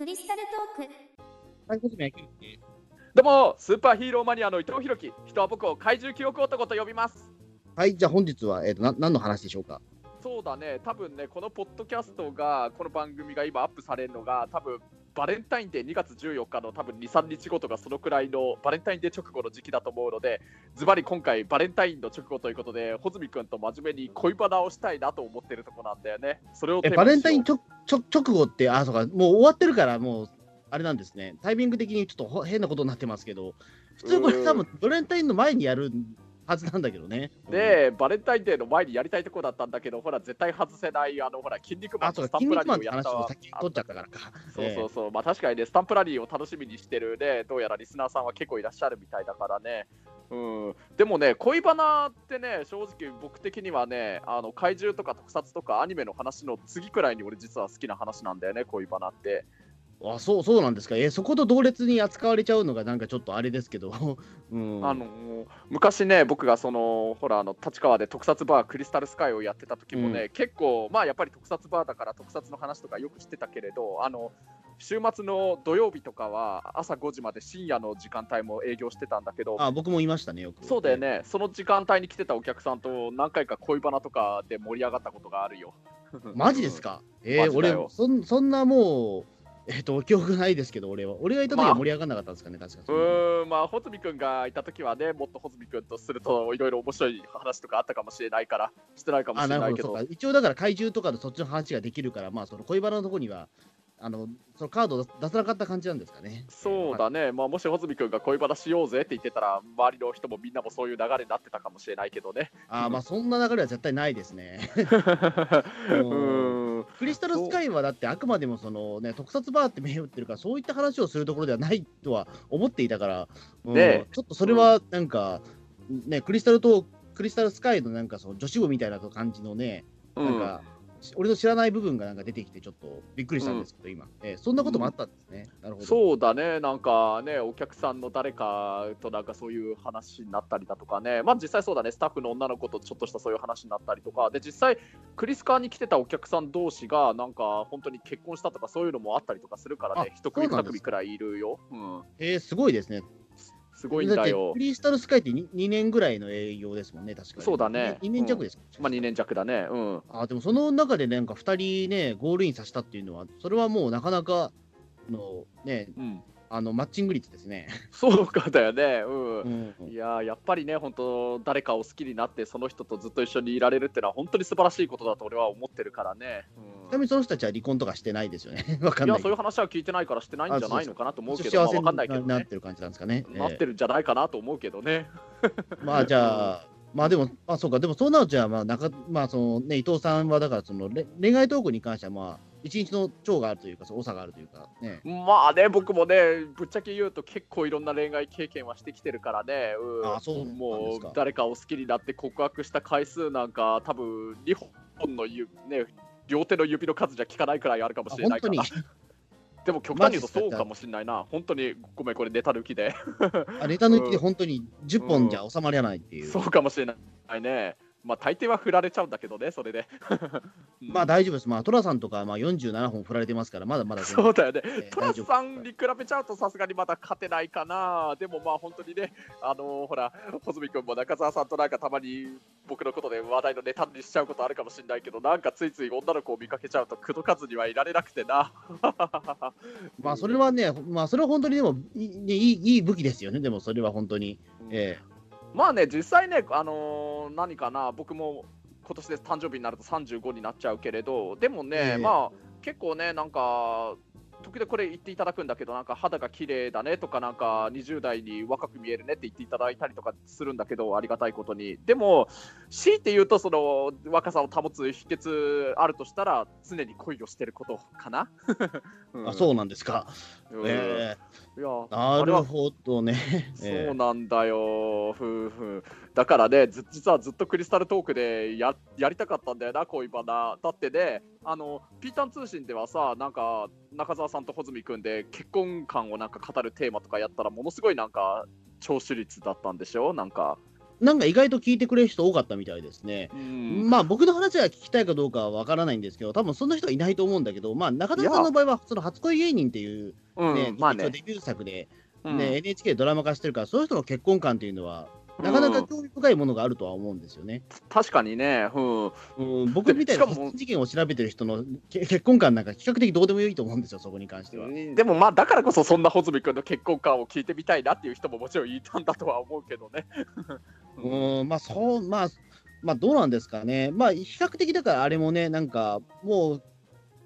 クリスタルトークはい、コスメ野球です。どうも、スーパーヒーローマニアの伊藤弘樹。人は僕を怪獣記憶男と呼びます。はい、じゃあ本日は、えっ、と、な、何の話でしょうか？そうだね、多分ね、このポッドキャストが、この番組が今アップされるのが、多分バレンタインデー2月14日の多分2、3日後とか、そのくらいのバレンタインデー直後の時期だと思うので、ズバリ今回、バレンタインの直後ということで、穂積君と真面目に恋バナをしたいなと思ってるとこなんだよね。それをバレンタインちょ、ちょ、直後って、あ、そうか、もう終わってるから、もう、あれなんですね。タイミング的にちょっとほ変なことになってますけど、普通これうん多分、バレンタインの前にやるはずなんだけどね。うん、で、バレンタインデーの前にやりたいとこだったんだけど、ほら、絶対外せない、あの、ほら、筋肉マあ、ンとスタンプラリーをやった話を先に取っちゃったからか。そうそうそう、まあ確かにね、スタンプラリーを楽しみにしてるね、どうやらリスナーさんは結構いらっしゃるみたいだからね。うん、でもね、恋バナってね、正直僕的にはね、あの怪獣とか特撮とかアニメの話の次くらいに俺実は好きな話なんだよね、恋バナって。あ、そう、そうなんですか？え、そこと同列に扱われちゃうのが、なんかちょっとあれですけど。うん。あの昔ね、僕がそのほらあの立川で特撮バークリスタルスカイをやってた時もね、結構、まあやっぱり特撮バーだから特撮の話とかよくしてたけれど、あの週末の土曜日とかは朝5時まで深夜の時間帯も営業してたんだけど、あ、僕もいましたね、よく。そうだよ。ね、その時間帯に来てたお客さんと何回か恋バナとかで盛り上がったことがあるよ。マジですか？えー、俺そん、そんなもう、えっ、と、記憶ないですけど、俺は。俺がいた時は盛り上がらなかったんですかね、確かうーん、まあ、穂積君がいた時はね、もっと穂積君とするといろいろ面白い話とかあったかもしれないから、してないかもあ、しれないけどなるほど。一応だから怪獣とかのそっちの話ができるから、まあ、その恋バナのとこには、あの、そのカードを出さなかった感じなんですかね。そうだね、まあ、もし穂積君が恋バナしようぜって言ってたら、周りの人もみんなもそういう流れになってたかもしれないけどね。あーまあ、そんな流れは絶対ないですね。うーんクリスタルスカイはだってあくまでもそのね、特撮バーって銘打ってるから、そういった話をするところではないとは思っていたから、うんねちょっとそれはなんか、ね、クリスタルと、クリスタルスカイのなんかその女子部みたいな感じのね、なんか、俺の知らない部分がなんか出てきて、ちょっとびっくりしたんですけど、今、えーそんなこともあったんですね。なるほど。そうだね、なんかね、お客さんの誰かとなんかそういう話になったりだとかね、まあ実際そうだね、スタッフの女の子とちょっとしたそういう話になったりとか、で、実際、クリスカーに来てたお客さん同士が、なんか本当に結婚したとかそういうのもあったりとかするからね。あ、一組二組くらいいるよ。うん、えーすごいですね。すごいんだよク。リスタルスカイって 2, 2年ぐらいの営業ですもんね、確かに。そうだね 2, 年弱ですか、まあ2年弱だね。うん。あでもその中でなんか2人ね、ゴールインさせたっていうのは、それはもうなかなかのね、うん。あのマッチング率ですね。そうかだよね。うん。うんいやーやっぱりね、本当、誰かを好きになって、その人とずっと一緒にいられるっていうのは、本当に素晴らしいことだと俺は思ってるからね。ちなみにその人たちは離婚とかしてないですよね。わかんないいや、そういう話は聞いてないからしてないんじゃないのかなと思うけど、幸せまあわかんないけどなって。る感じなんですかね。なってるんじゃないかなと思うけどね。え ーまあじゃあ、まあでも、あそうか、でもそうなると、じゃあ、まあ、中まあそのね、伊藤さんはだからそのれ恋愛トークに関しては、まあ、一日の長があるというか、そう長があるというか、ね。まあね、僕もね、ぶっちゃけ言うと結構いろんな恋愛経験はしてきてるからね、うん、あそうもう誰かを好きになって告白した回数なんか、多分2本の指、ね、両手の指の数じゃ効かないくらいあるかもあしれないから。でも極端に言うとそうかもしれないな。本当にごめん、これネタ抜きで。あネタ抜きで本当に10本じゃ収まらないっていう。そうかもしれないね。まあ大抵は振られちゃうんだけどね、それで。まあ大丈夫です。まあ、トラさんとかまあ47本振られてますから、まだまだそうだよね。えートラさんに比べちゃうとさすがにまだ勝てないかな。でもまあ本当にね、あのーほら、穂積君も中澤さんとなんかたまに僕のことで話題のネタにしちゃうことあるかもしれないけど、なんかついつい女の子を見かけちゃうと口説かずにはいられなくてな。まあそれはね、まあそれは本当にでもいいいいいい武器ですよね、でもそれは本当に。えまあね、実際ね、あのー何かな、僕も今年で誕生日になると35になっちゃうけれど、でもね、ええ。まあ結構ね、なんか、時々これ言っていただくんだけど、なんか肌が綺麗だねとか、なんか20代に若く見えるねって言っていただいたりとかするんだけど、ありがたいことに。でも、強いて言うと、その若さを保つ秘訣あるとしたら、常に恋をしてることかな？え あそうなんですか。うんえいやえなるほどね。えそうなんだよ、夫婦。だからね、ず実はずっとクリスタルトークでややりたかったんだよな、恋バナ。だってね、あの、ピータン通信ではさ、なんか、中澤さんと穂積君で結婚観をなんか語るテーマとかやったら、ものすごいなんか、聴取率だったんでしょ？なんか。なんか意外と聞いてくれる人多かったみたいですね。うんまあ僕の話が聞きたいかどうかは分からないんですけど、多分そんな人はいないと思うんだけど、まあ中田さんの場合は、その初恋芸人っていう、うんね、まあねデビュー作で、うんね NHK でドラマ化してるから、その人の結婚観っていうのは、なかなか興味深いものがあるとは思うんですよね。確かにね、うん、うん、僕みたいな事件を調べてる人のけ結婚観なんか比較的どうでもいいと思うんですよ、そこに関しては。でもまあだからこそそんな穂積君の結婚観を聞いてみたいなっていう人ももちろんいたんだとは思うけどね。うん、まあそう、まあ、まあどうなんですかね。まあ比較的だからあれもね、なんかもう、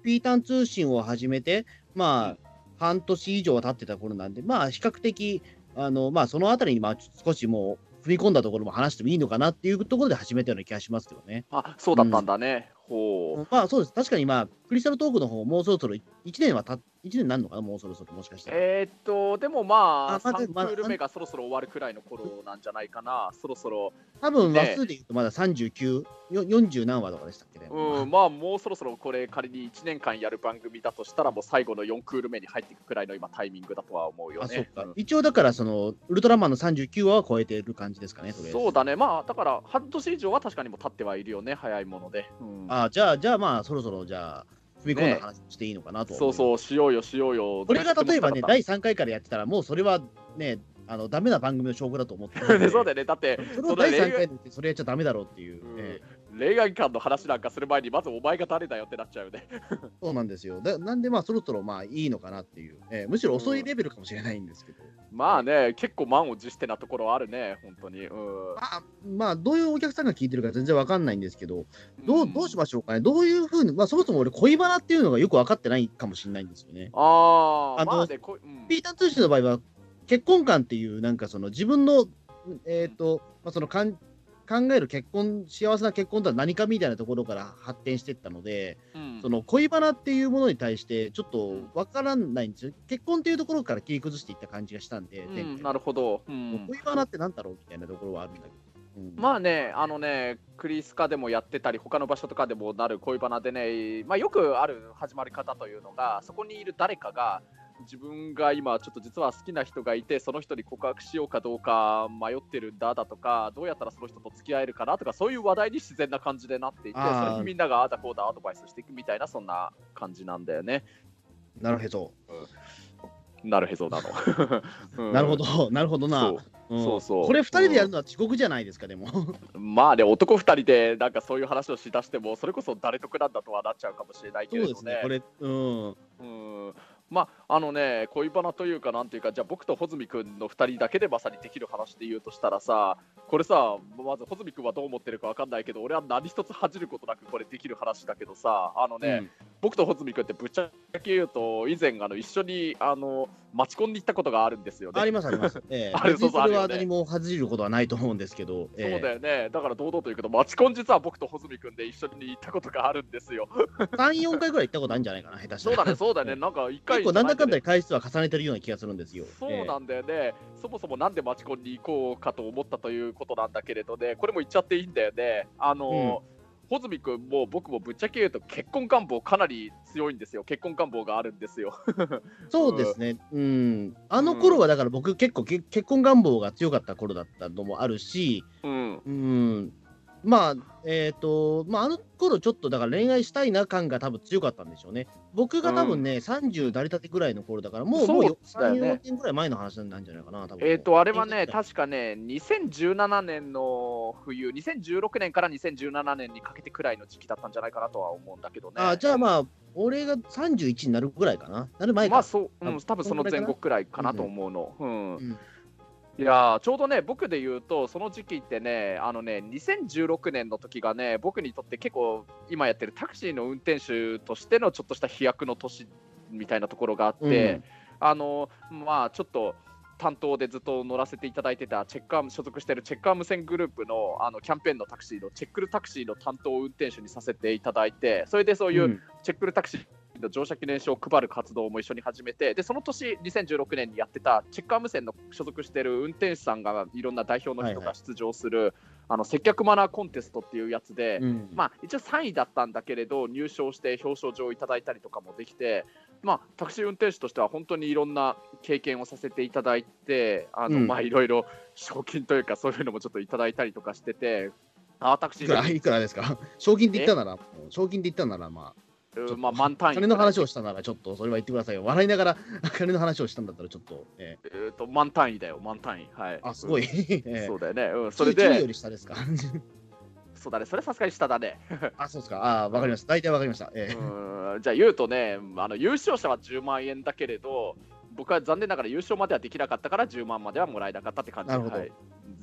ピータン通信を始めて、まあ、半年以上は経ってた頃なんで、まあ比較的、あの、まあそのあたりにまあ少しもう踏み込んだところも話してもいいのかなっていうところで始めたような気がしますけどね。あそうだったんだね。ほまあそうです。確かにまあ、クリスタルトークの方もうそろそろ1年はた、1年になるのかな、もうそろそろもしかしうたら。えーっと、でもまあ、あまだ3クール目がそろそろ終わるくらいの頃なんじゃないかな、そろそろ、多分ね話数で言うとまだ39、よ40何話とかでしたっけね。うん、まあもうそろそろこれ、仮に1年間やる番組だとしたら、もう最後の4クール目に入っていくくらいの今、タイミングだとは思うよあ、そうね。か。うん一応だから、その、ウルトラマンの39話は超えてる感じですかね、とりあえずそうだね、まあだから半年以上は確かにもう経ってはいるよね、早いもので。うんあじゃあ、じゃあまあ、そろそろ、じゃあ、踏み込んだね話していいのかなと、そうう。そう、しようよ、しようよ。これが例えばね、第3回からやってたら、もうそれはね、あのダメな番組の証拠だと思って そうだよね、だって、それを第3その回でそれやっちゃダメだろうっていう、恋愛観の話なんかする前に、まずお前が誰だよってなっちゃうよね。え そうなんですよ。だなんで、まあ、そろそろまあいいのかなっていう、ええむしろ遅いレベルかもしれないんですけど。まあね、結構満を持してなところはあるね、本当に。うん、まあ、まあ、どういうお客さんが聞いてるか全然わかんないんですけど、どうどうしましょうかね、どういうふうに、まあ、そもそも俺、恋バナっていうのがよく分かってないかもしれないんですよね。ああ、あのまあね、こうんピーター通信の場合は、結婚観っていう、なんかその自分の、えっ、と、まあ、そのかん考える結婚、幸せな結婚とは何かみたいなところから発展していったので、うんその恋バナっていうものに対して、ちょっと分からないんですよ。結婚っていうところから切り崩していった感じがしたんで、うん、なるほど。うん恋バナってなんだろうみたいなところはあるんだけど。うんまあね、あのね、クリスカでもやってたり、他の場所とかでもなる恋バナでね、まあ、よくある始まり方というのが、そこにいる誰かが、自分が今、ちょっと実は好きな人がいて、その人に告白しようかどうか迷ってるんだだとか、どうやったらその人と付き合えるかなとか、そういう話題に自然な感じでなっていて、それにみんながああだこうだアドバイスしていくみたいな、そんな感じなんだよね。なるへそ。なるへそなの。うんなるほど、なるほどな。そううんそうそうこれ2人でやるのは遅刻じゃないですか、でも。まあね、男2人でなんかそういう話をしだしても、それこそ誰得なんだとはなっちゃうかもしれないけれどね。そうですね、これ、うん。うんまああのね、恋バナというか、なんていうか、じゃあ僕と穂積君の2人だけでまさにできる話で言うとしたらさ、これさ、まず穂積君はどう思ってるか分かんないけど、俺は何一つ恥じることなくこれできる話だけどさ、あのね、うん僕と穂積君ってぶっちゃけ言うと、以前あの一緒にあの待ち込んに行ったことがあるんですよね。あります、あります。ええあれそれは何も外れることはないと思うんですけど。ええそうだよね、だから堂々と言うけど、待ち込ん実は僕と穂積君で一緒に行ったことがあるんですよ。3、4回ぐらい行ったことあるんじゃないかな、下手したら。そうだね、そうだね、なんか一回結構なんだかんだ回数は重ねてるような気がするんですよ。そうなんだよね、そもそもなんでマチコンに行こうかと思ったということなんだけれどね、これも言っちゃっていいんだよね。あの、穂積君も僕もぶっちゃけ言うと結婚願望かなり強いんですよ。結婚願望があるんですよ。そうですね。うん。あの頃はだから僕結構け結婚願望が強かった頃だったのもあるし、うん。うん。まあ、えっ、と、まあ、あの頃ちょっとだから恋愛したいな感が多分強かったんでしょうね。僕が多分ね、30なりたてぐらいの頃だから、もう、もうよそうだよ3、ね4年ぐらい前の話なんじゃないかな、多分。えっ、と、あれはね、確確かね、2017年の冬、2016年から2017年にかけてくらいの時期だったんじゃないかなとは思うんだけどね。あじゃあまあ、俺が31になるぐらいかな。なる前か。まあそう、うん、あ多分その前後くらいかなと思うの。うんうんいやーちょうどね、僕で言うと、その時期ってね、あのね、2016年の時がね、僕にとって結構、今やってるタクシーの運転手としてのちょっとした飛躍の年みたいなところがあって、あのまあ、ちょっと担当でずっと乗らせていただいてたチェッカー所属しているチェッカー無線グループのあのキャンペーンのタクシーのチェックルタクシーの担当運転手にさせていただいて、それでそういう、うん。チェックルタクシーの乗車記念書を配る活動も一緒に始めて、でその年、2016年にやってたチェッカー無線の所属している運転手さんがいろんな代表の人はいはい。が出場する、あの接客マナーコンテストっていうやつで、うん。まあ、一応3位だったんだけれど、入賞して表彰状をいただいたりとかもできて、まあ、タクシー運転手としては本当にいろんな経験をさせていただいて、あのうん。まあいろいろ賞金というか、そういうのもちょっといただいたりとかしてて、あータクシいくら、ーいくらですか？賞金で言ったなら、賞金で言ったなら、まあ、うんまあ、満単位金の話をしたなら、ちょっとそれは言ってくださいよ。笑いながら、金の話をしたんだったら、ちょっと、ええーと満単位だよ、満単位。はい。ーあ、すごい。うんえー そうだよね。うん、それ10よで、り下ですか？そうだね、それさすがに下だね。あ、そうですか。あ、わかりました。大体わかりました。えーうんじゃあ言うとね、あの優勝者は10万円だけれど、僕は残念ながら優勝まではできなかったから10万まではもらえなかったって感じなるほどはい、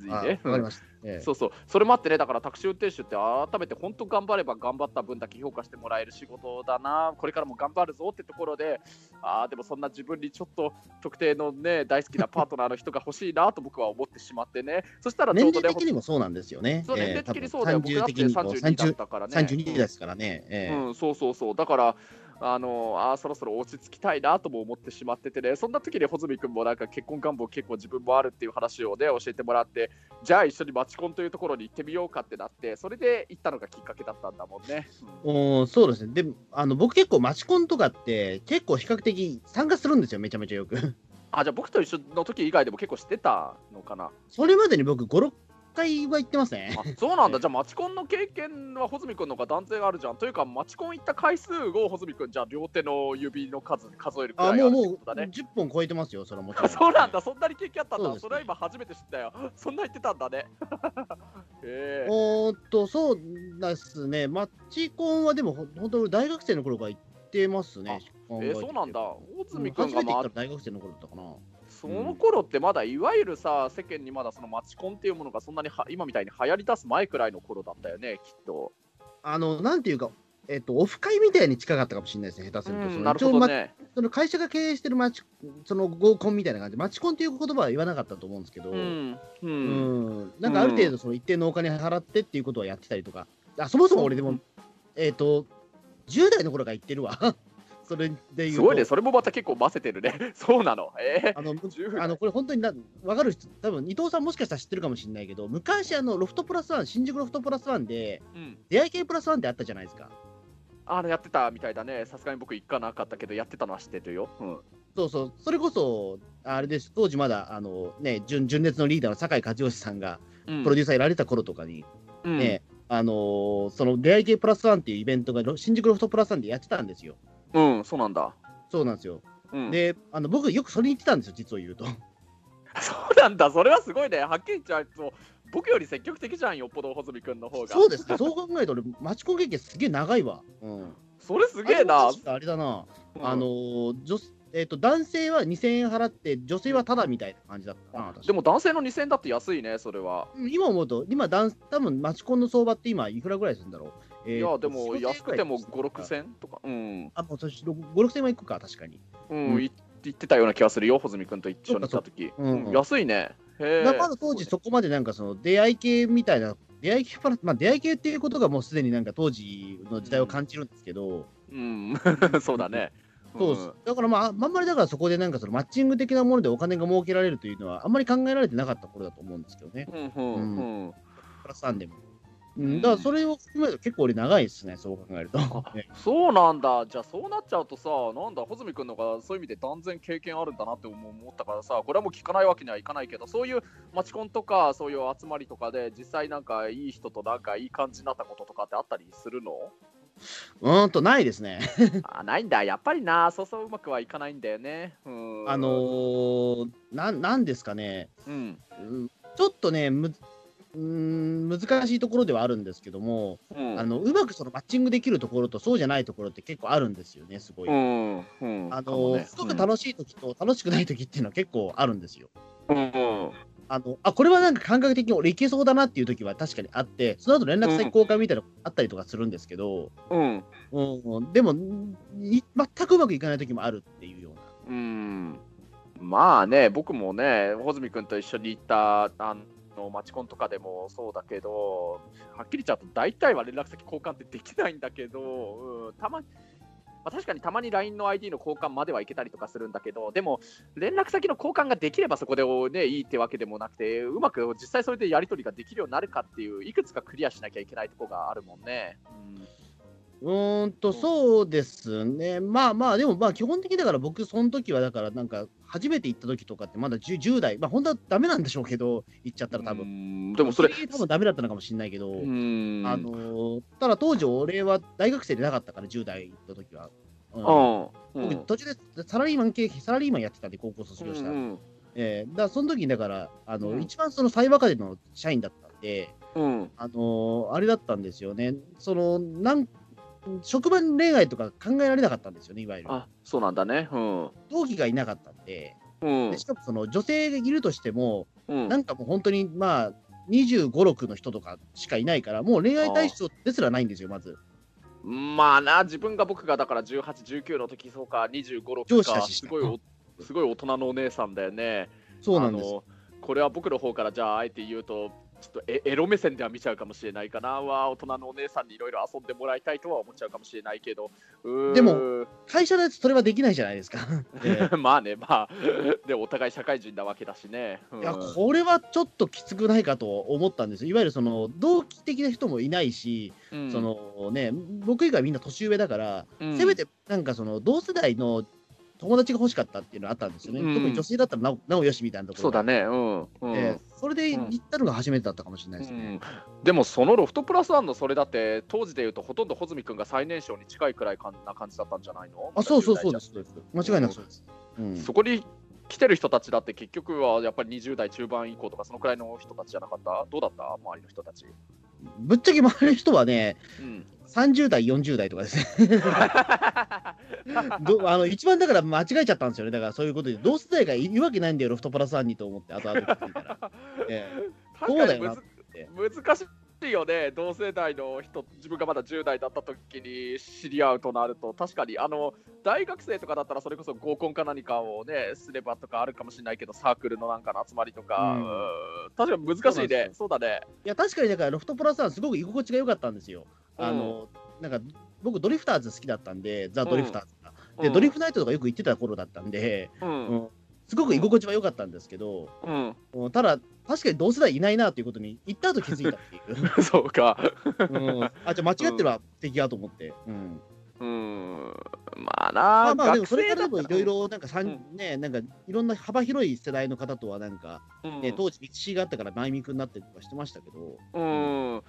いいあねわかりました。えーそうそう、それもあってね、だからタクシー運転手って改めて本当頑張れば頑張った分だけ評価してもらえる仕事だな、これからも頑張るぞってところで、ああ、でもそんな自分にちょっと特定のね、大好きなパートナーの人が欲しいなと僕は思ってしまってね、そしたらちょ年うどね、齢的にもそうなんですよね。そう年齢えー的にそうだよ、僕だって32だったからね。32ですからね。えーうん、そうそうそう、だから、あのあーそろそろ落ち着きたいなとも思ってしまっててね、そんな時に穂積君もなんか結婚願望結構自分もあるっていう話をね、教えてもらって、じゃあ一緒にマチコンというところに行ってみようかってなって、それで行ったのがきっかけだったんだもんね。うんそうですね。でも、あの僕結構マチコンとかって結構比較的参加するんですよ、めちゃめちゃよく。あ、じゃあ僕と一緒の時以外でも結構知ってたのかな。それまでに僕5、6回は行ってますね。あそうなんだ、じゃあマチコンの経験は穂積君の方が断然あるじゃん。というか、マチコン行った回数を穂積君、じゃあ両手の指の数数えるくらいあ、あるってもうもうことだね。10本超えてますよ、それはもちろん。そうなんだ、そんなに経験あったんだ。そそれは今初めて知ったよ。そんな言ってたんだね。ええおーっと、そうですね。マチコンはでも、ほ本当に大学生の頃から行ってますね。えーそうなんだ。大うん積初めて行君がまあったら大学生の頃だったかな。その頃ってまだいわゆるさ世間にまだそのマチコンっていうものがそんなには今みたいに流行り出す前くらいの頃だったよねきっと。あの、なんていうか、えっと、オフ会みたいに近かったかもしれないですね、下手すると。そのなるほどね。その会社が経営してるマチ、その合コンみたいな感じで、マチコンっていう言葉は言わなかったと思うんですけど、うんううんんなんかある程度その一定のお金払ってっていうことはやってたりとか、あそもそも俺でも、えっ、と、10代の頃から言ってるわ。それで言うと。すごいねそれもまた結構混ぜてるね。そうなの。えあの、10代あのこれ本当にな分かる人、多分伊藤さんもしかしたら知ってるかもしれないけど、昔、あのロフトプラスワン、新宿ロフトプラスワンで、ーうん。出会い系プラスワンってあったじゃないですか。あのやってたみたいだね。さすがに僕行かなかったけどやってたのは知ってるよ。うん。そうそう、それこそ、あれです、当時まだ、あのね、純純烈のリーダーの酒井和義さんがうんプロデューサーやられた頃とかに、うんね、あのーその出会い系プラスワンっていうイベントがロ新宿ロフトプラスワンでやってたんですよ。うん、そうなんだ。そうなんですよ。うん、で、あの僕、よくそれに行ってたんですよ、実を言うと。そうなんだ。それはすごいね。はっきり言っちゃうと僕より積極的じゃんよっぽど穂積君の方が。そうですね、そう考えると俺、マチコン経験すげえ長いわ。うん、それすげえな。あれだな、うんあのー女えー、と男性は2000円払って、女性はタダみたいな感じだったな、でも男性の2000円だって安いね、それは。うん今思うと、今、ダン多分マチコンの相場って今、いくらぐらいするんだろう。えーいや、でも4,000安くても5、ぐらい6000とか。うん。あ、もう私、5、6000はいくか、確かに。うん、うんい言ってたような気がするよ、穂積君と一緒に行った時。安いね。へえ。まだ当時、そこまでなんかその出会い系みたいな、出会い系まあ、出会い系っていうことがもうすでになんか当時の時代を感じるんですけど、うん、そうだね。そうです。だからまあ、あんまりだからそこでなんかそのマッチング的なものでお金が儲けられるというのは、あんまり考えられてなかった頃だと思うんですけどね。うんうんうんうんプラス3でも。うん、だからそれを含めると結構俺長いですね、そう考えると。ね。そうなんだ、じゃあそうなっちゃうとさ、なんだ、穂積君の方がそういう意味で断然経験あるんだなって思思ったからさ、これはもう聞かないわけにはいかないけど、そういうマチコンとか、そういう集まりとかで、実際なんかいい人となんかいい感じになったこととかってあったりするの？うーんと、ないですね。あないんだ、やっぱりな、そうそううまくはいかないんだよね。うん、あのー、なんなんですかね、うん、うん。ちょっとね、むうーん難しいところではあるんですけども、うん、あのうまくそのマッチングできるところとそうじゃないところって結構あるんですよね、すごい。うん、うん、あかもねのすごく楽しい時と楽しくない時っていうのは結構あるんですよ。うん、うん、あのあこれはなんか感覚的に俺いけそうだなっていう時は確かにあって、その後連絡先交換みたいなのあったりとかするんですけど、うん、うん、でもい全くうまくいかない時もあるっていうような。うん。まあね、僕もね、穂積君と一緒に行ったあのマチコンとかでもそうだけど、はっきり言っちゃうと、大体は連絡先交換ってできないんだけど、うん、たま。まあ、確かにたまに LINE の ID の交換まではいけたりとかするんだけど、でも連絡先の交換ができればそこで、ね、いいってわけでもなくて、うまく実際それでやり取りができるようになるかっていう、いくつかクリアしなきゃいけないところがあるもんね。うんーんと、そうですね。まあまあ、でもまあ基本的にだから僕、その時はだからなんか、初めて行った時とかってまだ 10, 10代、まあ本当はダメなんでしょうけど、行っちゃったら多分。分。でもそれ、多分ダメだったのかもしれないけど、うん。あのーただ当時俺は大学生でなかったから、10代の時は。うんうん。僕途中でサラリーマン系、サラリーマンやってたんで、高校卒業したら。うんえーだその時にだから、あの、うん一番その最若手の社員だったんで、うん。あのーあれだったんですよね。その、なん職場恋愛とか考えられなかったんですよね、いわゆる。あ、そうなんだね。うん。同期がいなかったんで、うんでしかもその女性がいるとしても、うんなんかもう本当にまあ、25、6の人とかしかいないから、もう恋愛対象ですらないんですよ、まず。まあな、自分が僕がだから18、19の時そうか、25、6か、すごいお、すごい大人のお姉さんだよね。そうなんです。これは僕の方からじゃああえて言うとちょっとエエロ目線では見ちゃうかもしれないかなは大人のお姉さんにいろいろ遊んでもらいたいとは思っちゃうかもしれないけど。でも会社のやつ、それはできないじゃないですか。え まあねまあ。でお互い社会人なわけだしね、うん。えいや、これはちょっときつくないかと思ったんですよ。いわゆるその同期的な人もいないし、うん。そのね、僕以外みんな年上だから、うん。せめてなんかその同世代の友達が欲しかったっていうのがあったんですよね。うん。特に女性だったらなおなおよしみたいなところそうだね。ねうん、うん。ええそれで行ったのが初めてだったかもしれないですね。うん。でもそのロフトプラスワンのそれだって当時でいうとほとんど穂積君が最年少に近いくらいかんな感じだったんじゃないの？あ、そうそうそうまだ10です。そうです。間違いなくそうです。うん。そこに来てる人たちだって結局はやっぱり20代中盤以降とかそのくらいの人たちじゃなかった？どうだった？周りの人たち。ぶっちゃけ周りの人はね、うん、30代、40代とかですね。どあの一番だから間違えちゃったんですよね。だからそういうことで、同世代がいるわけないんだよ、ロフトプラスワンにと思って、後々気づいたら。ええ確かにそうだよな難しいよね、同世代の人、自分がまだ10代だった時に知り合うとなると、確かにあの大学生とかだったら、それこそ合コンか何かをね、すればとかあるかもしれないけど、サークルのなんかの集まりとか、うん。うん。確かに難しいね。そうだね。いや、確かにだから、ロフトプラスワン、すごく居心地が良かったんですよ。あの、なんか、僕、ドリフターズ好きだったんで、ザ・ドリフターズが。で、ドリフナイトとかよく行ってた頃だったんで、ううんん。すごく居心地は良かったんですけど、うん、うん。ただ、確かに同世代いないなということに、行った後気づいたっていう。そうか。うん、あ、じゃあ間違ってるわ、敵やと思って。うん。うん、まあな、まあまあ、でも学それからでもいろいろ、なんかさん、ね、なんかいろんな幅広い世代の方とは、なんか、うん。ね、当時、ミクシーがあったからマイミクになってとかしてましたけど、うん、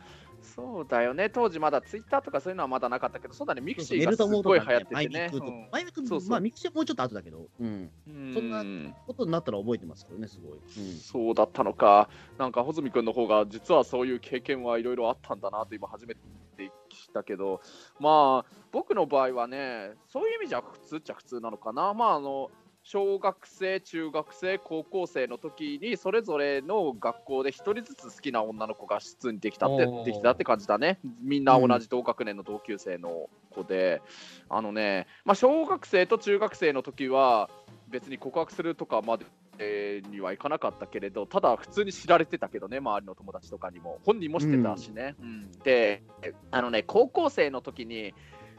そうだよね、当時まだツイッターとかそういうのはまだなかったけど、そうだね、ミクシーがすごい流行っててね。マイミク。まあ、ミクシーはもうちょっと後だけど、うん、うんそんなことになったら覚えてますけどね、すごい。うん。そうだったのか、なんか穂積君の方が実はそういう経験はいろいろあったんだなと今初めて聞いたけど、まあ僕の場合はね、そういう意味じゃ普通っちゃ普通なのかな。まああの小学生、中学生、高校生の時にそれぞれの学校で一人ずつ好きな女の子が出にできたってできたって感じだね。みんな同じ同学年の同級生の子で、あのね、まあ、小学生と中学生の時は別に告白するとかまでにはいかなかったけれど、ただ普通に知られてたけどね、周りの友達とかにも、本人も知ってたしね。うんで、あのね、高校生の時に、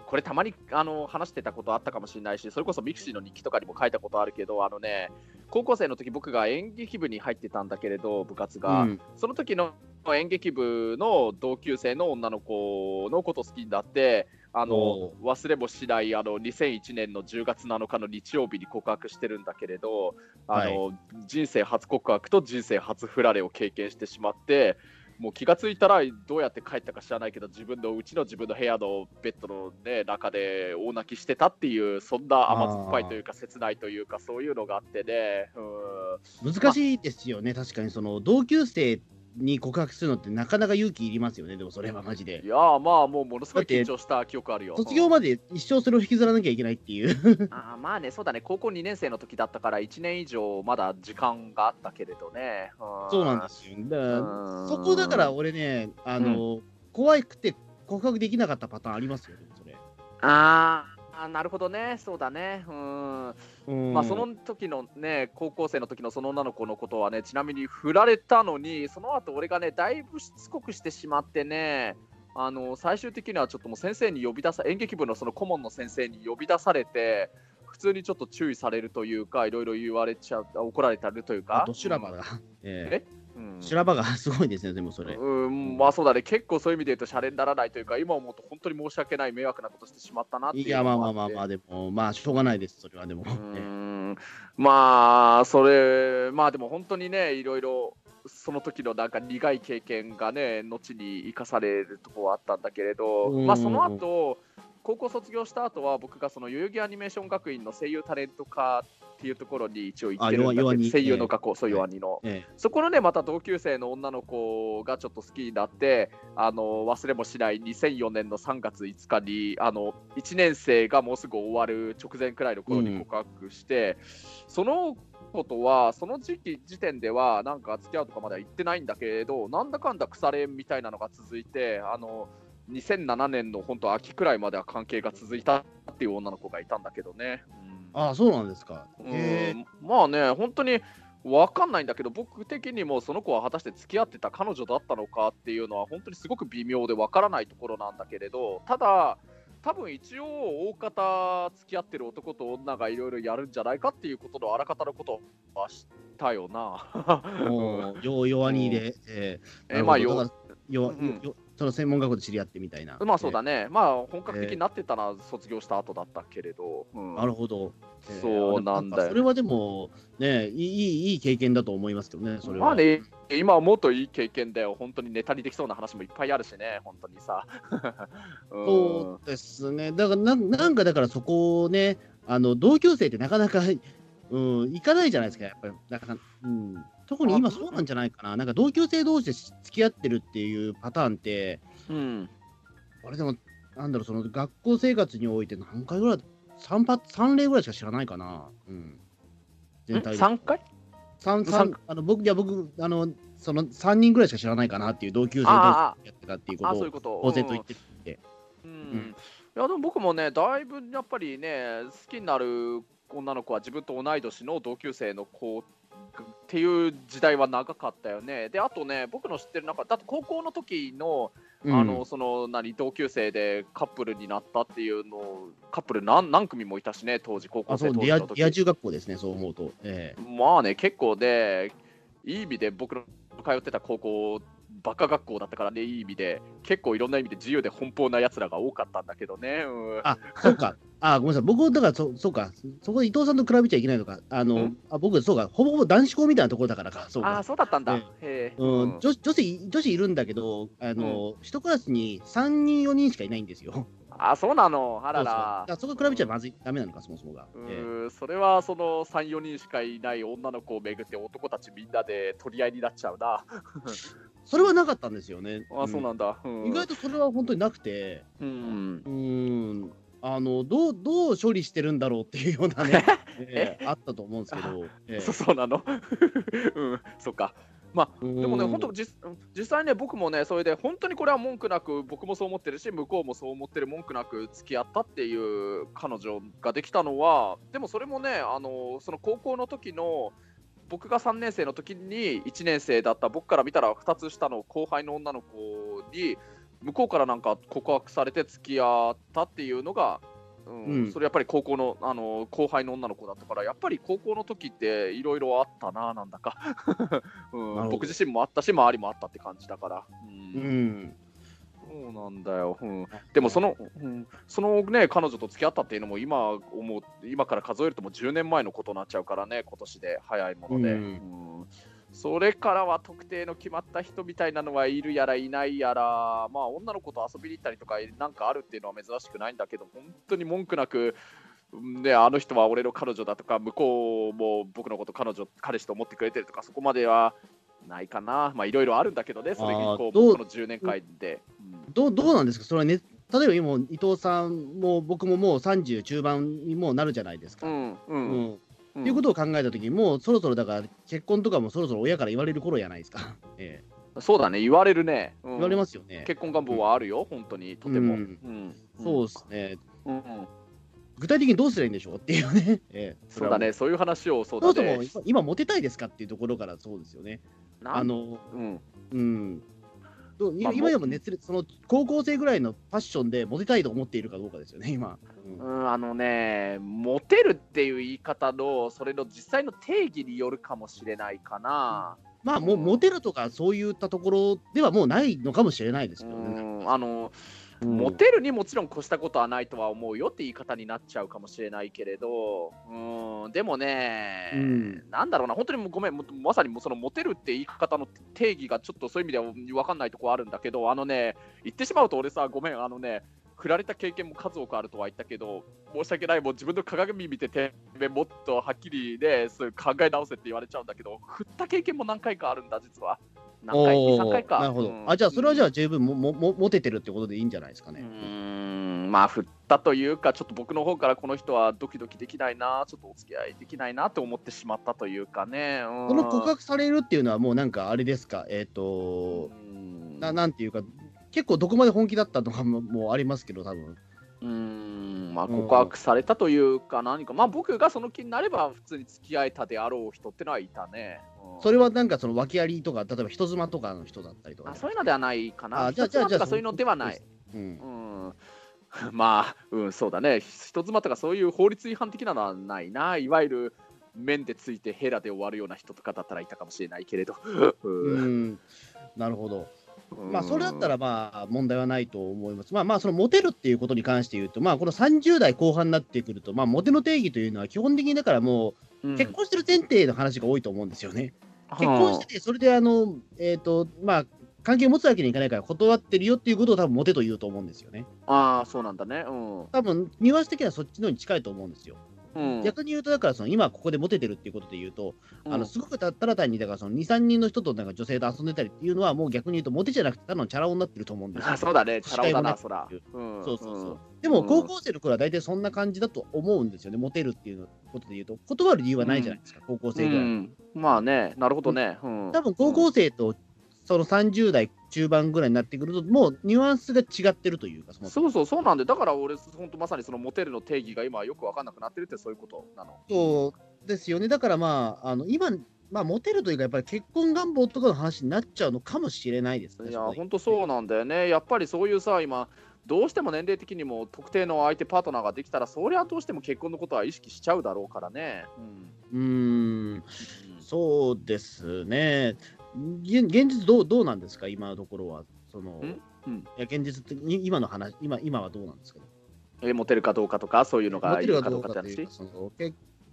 これたまにあの話してたことあったかもしれないし、それこそミクシーの日記とかにも書いたことあるけど、あのね、高校生の時僕が演劇部に入ってたんだけれど、部活が、うん。その時の演劇部の同級生の女の子のこと好きになって、あのお忘れもしないあの2001年の10月7日の日曜日に告白してるんだけれど、あの人生初告白と人生初振られを経験してしまって、もう気がついたらどうやって帰ったか知らないけど、自分のうちの自分の部屋のベッドの、ね、中で大泣きしてたっていう、そんな甘酸っぱいというか、切ないというか、そういうのがあってね。難しいですよね、確かにその同級生に告白するのってなかなか勇気いりますよね、でもそれはマジでい。やーまあもうものすごい緊張した記憶あるよ。卒業まで一生それを引きずらなきゃいけないっていう。あーまあね、そうだね、高校2年生の時だったから、1年以上まだ時間があったけれどね。そうなんですよ。だそこだから俺ね、あの、怖くて告白できなかったパターンありますよね、それ。あーあー、なるほどね、そうだね。うんうんまあ、その時のね、高校生の時のその女の子のことはね、ちなみに振られたのに、その後俺がね、だいぶしつこくしてしまってね、あの最終的にはちょっともう先生に呼び出さ、演劇部のその顧問の先生に呼び出されて、普通にちょっと注意されるというか、いろいろ言われちゃう、怒られたるというか。あ、ドシュラバだ？ええ？うん。修羅場がすごいですね、でもそれ。うん、まあそうだね、結構そういう意味で言うと、シャレにならないというか、今思うと本当に申し訳ない、迷惑なことしてしまったなっていういや、まあまあまあまあ、でも、まあ、しょうがないです、それはでも。うーん。まあ、それ、まあでも本当にね、いろいろ、その時のなんか苦い経験がね、後に生かされるところはあったんだけれど、うん。まあその後高校卒業した後は、僕がその代々木アニメーション学院の声優タレント科っていうところに一応行ってるんだけ声優の学校、そう、弱にの。えそこのね、また同級生の女の子がちょっと好きになって、あの忘れもしない2004年の3月5日に、あの1年生がもうすぐ終わる直前くらいの頃に告白して、その子とは、その時期時点では、なんか付き合うとかまでは言ってないんだけれど、なんだかんだ腐れみたいなのが続いて、あの2007年の本当秋くらいまでは関係が続いたっていう女の子がいたんだけどね。うんああ、そうなんですか。まあね、本当に分かんないんだけど、僕的にもその子は果たして付き合ってた彼女だったのかっていうのは、本当にすごく微妙で分からないところなんだけれど、ただ、多分一応、大方付き合ってる男と女がいろいろやるんじゃないかっていうことのあらかたのことは知ったよな。もう、よ弱にで、えええまあよようんよその専門学校で知り合ってみたいな。まあそうだね。ね、まあ本格的になってたら卒業した後だったけれど、うんなるほど。ええそうなんだよかそれはでも、ね、いいいい経験だと思いますけどね、それは。まあね、今はもっといい経験だよ、本当にネタにできそうな話もいっぱいあるしね、本当にさ。うんそうですね。だからなん、なんかだからそこをね、あの同級生ってなかなか、うん、行かないじゃないですか、やっぱり。なかなうん、特に今そうなんじゃないかな。なんか同級生同士で付き合ってるっていうパターンって、うんあれでも、なんだろう、その学校生活において何回ぐらい、3, パ三例ぐらいしか知らないかな。うん。全体で。3回？三三三あの僕、いや、僕、あの、その3人ぐらいしか知らないかなっていう同級生同士やってたっていうこあ、とを。公然と言ってて。うんんいやでも僕もね、だいぶやっぱりね、好きになる女の子は自分と同い年の同級生の子っていう時代は長かったよね。で、あとね、僕の知ってる中、だって高校の時の、うんあのその何同級生でカップルになったっていうの、カップル何何組もいたしね、当時、高校生時の時ディア中学校ですね、そう思うと。ええまあね、結構で、いい意味で僕の通ってた高校、バカ学校だったからね、いい意味で、結構いろんな意味で自由で奔放なやつらが多かったんだけどね。うんあ、そうか。あ、ごめんなさい。僕、だからそ、そうか。そこで伊藤さんと比べちゃいけないのか。あの、うんあ僕、そうか。ほぼほぼ男子校みたいなところだからか。そうかああ、。そうだったんだ。え。うん、女女子女子いるんだけど、あの、一クラスに3人、4人しかいないんですよ。あそうなの、あららそこ比べちゃまずい、ダメなのか、そもそもが。うええそれはその3、4人しかいない女の子をめぐって男たちみんなで取り合いになっちゃうな。それはなかったんですよね。あそうなんだ。うん。意外とそれは本当になくて、うんうーん、あの、どう、どう処理してるんだろうっていうようなね、ええ？あったと思うんですけど、ええ。そそうなの？うん、そっか。ででもね、本当実実際ね、僕もね、それで本当にこれは文句なく、僕もそう思ってるし、向こうもそう思ってる文句なく付き合ったっていう彼女ができたのは、でもそれもね、あのその高校の時の、僕が3年生の時に1年生だった僕から見たら2つ下の後輩の女の子に向こうからなんか告白されて付き合ったっていうのが、うんうん。それやっぱり高校のあの後輩の女の子だったからやっぱり高校の時っていろいろあったななんだか、うん僕自身もあったし周りもあったって感じだから、ううんん。そうなんだよ、うん、でもその、うん、そのね彼女と付き合ったっていうのも今思う今から数えるともう10年前のことになっちゃうからね今年で。早いもので、うん。うん。それからは特定の決まった人みたいなのはいるやらいないやら。まあ女の子と遊びに行ったりとかなんかあるっていうのは珍しくないんだけど本当に文句なくね、あの人は俺の彼女だとか向こうも僕のこと彼女彼氏と思ってくれてるとかそこまではないかな。まあいろいろあるんだけどねそれ以降この10年間で、うんどうどうなんですか、それはね、例えば今、伊藤さんも僕ももう30中盤にもうなるじゃないですか。うんううん。ん。っていうことを考えたときに、もうそろそろだから、結婚とかもそろそろ親から言われる頃やないですか。えそうだね。言われるね、うん。え言われますよね。結婚願望はあるよ、本当にとても、うん。うん。そうですね。うん。うん具体的にどうすればいいんでしょうっていうね。ええ。そうだね、そういう話をそうそもだね。そも今今モテたいですかっていうところからそうですよね。なあの、うん。うん。どうまあ今でも熱烈、その高校生ぐらいのファッションでモテたいと思っているかどうかですよね、今。うんうん、あのね、モテるっていう言い方の、それの実際の定義によるかもしれないかな。まあもうモテるとかそういったところではもうないのかもしれないですけどね。うんあのうん。モテるにもちろん越したことはないとは思うよって言い方になっちゃうかもしれないけれど、うん、でもね、うん。なんだろうな、本当にもうごめん、もまさにもうそのモテるって言い方の定義がちょっとそういう意味では分かんないとこあるんだけど、あのね、言ってしまうと俺さ、ごめん、あのね、振られた経験も数多くあるとは言ったけど、申し訳ない、もう自分の鏡見てて、もっとはっきりね、そう考え直せって言われちゃうんだけど、振った経験も何回かあるんだ、実は。何回、2、3回か。なるほど。うん。あじゃあそれはじゃあ十分もももモテてるってことでいいんじゃないですかうね。ーん。まあ振ったというか、ちょっと僕の方からこの人はドキドキできないな、ちょっとお付き合いできないなと思ってしまったというかね。うん。その告白されるっていうのはもうなんかあれですか、えっ、と、うん。ななんていうか、結構どこまで本気だったとかももうありますけど、多分うーんまあうん告白されたというか、何か、まあ僕がその気になれば、普通に付き合えたであろう人ってのはいたね。うんそれはなんかその訳ありとか、例えば人妻とかの人だったりとかあ。そういうのではないかな。あじゃあじゃあじゃあそういうのではない。うんうん まあ、うん、そうだね。人妻とかそういう法律違反的なのはないな。いわゆる面でついてヘラで終わるような人とかだったらいたかもしれないけれど。ううんん、なるほど。うんまあ、それだったらまあ問題はないと思います。まあまあ、そのモテるっていうことに関して言うと、まあ、この30代後半になってくると、まあ、モテの定義というのは基本的にだからもう、結婚してる前提の話が多いと思うんですよね。結婚してて、それであの、えっ、と、まあ、関係を持つわけにいかないから断ってるよっていうことを多分モテと言うと思うんですよね。ああ、そうなんだね。うん。多分ニュアンス的にはそっちのに近いと思うんですよ。うん、逆に言うと、だからその今ここでモテてるっていうことで言うと、あうん。のすごくたただ単にだからその2、3人の人となんか女性と遊んでたりっていうのは、もう逆に言うと、モテじゃなくて、ただのチャラ男になってると思うんですよ。あそうだね、チャラ男だな、視そら。界。うんそうそう。そう。うん。でも、うん高校生の頃は大体そんな感じだと思うんですよね、モテるっていうことで言うと、断る理由はないじゃないですか、高校生ぐらい。うん。まあね、なるほどね。うん。多分高校生とその30代中盤ぐらいになってくると、もうニュアンスが違ってるというか、そのそうそうそうなんで、だから俺、本当まさにそのモテるの定義が今よく分かんなくなってるってそういうことなの？そうですよね、だからまあ、あの今、まあ、モテるというか、やっぱり結婚願望とかの話になっちゃうのかもしれないですね。いや、本当そうなんだよね。やっぱりそういうさ、今、どうしても年齢的にも特定の相手パートナーができたら、そりゃどうしても結婚のことは意識しちゃうだろうからね。うんうーん、そうですね。現現実どう、どうなんですか、今のところは。そのん？うんいや現実的に今の話今、今はどうなんですかね？えモテるかどうかとか、そういうのがいるかどどうかって話。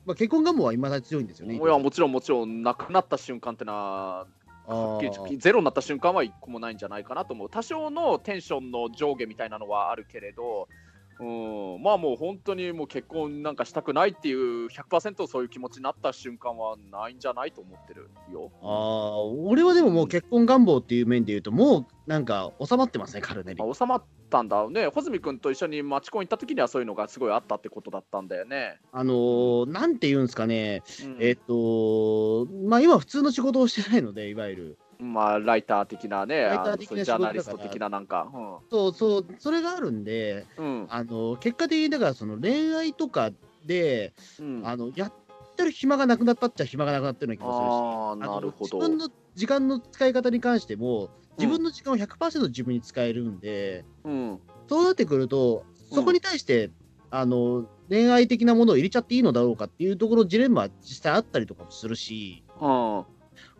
まあ、結婚願望はいまだに強いんですよね。いや、もちろんもちろん、なくなった瞬間ってのは、あはっきりーゼロになった瞬間は一個もないんじゃないかなと思う。多少のテンションの上下みたいなのはあるけれど、うん、まあもう本当にもう結婚なんかしたくないっていう100%そういう気持ちになった瞬間はないんじゃないと思ってるよ。あー俺はでももう結婚願望っていう面で言うと、もうなんか収まってますね、カルネリ。あ収まったんだね。穂積君と一緒に町コン行った時にはそういうのがすごいあったってことだったんだよね。あのーなんて言うんですかね、うんえっと、まあ今、普通の仕事をしてないので、いわゆる。まあライター的なね、ライター的なジャーナリスト的ななんか。そうそう、それがあるんで、うん。あの結果的にだからその恋愛とかで、うん、あのやってる暇がなくなったっちゃ暇がなくなってるような気もするし、なのるほど。自分の時間の使い方に関しても、自分の時間を100%自分に使えるんで、うん。そうなってくると、うんそこに対して、あの恋愛的なものを入れちゃっていいのだろうかっていうところのジレンマは実際あったりとかもするし、うん。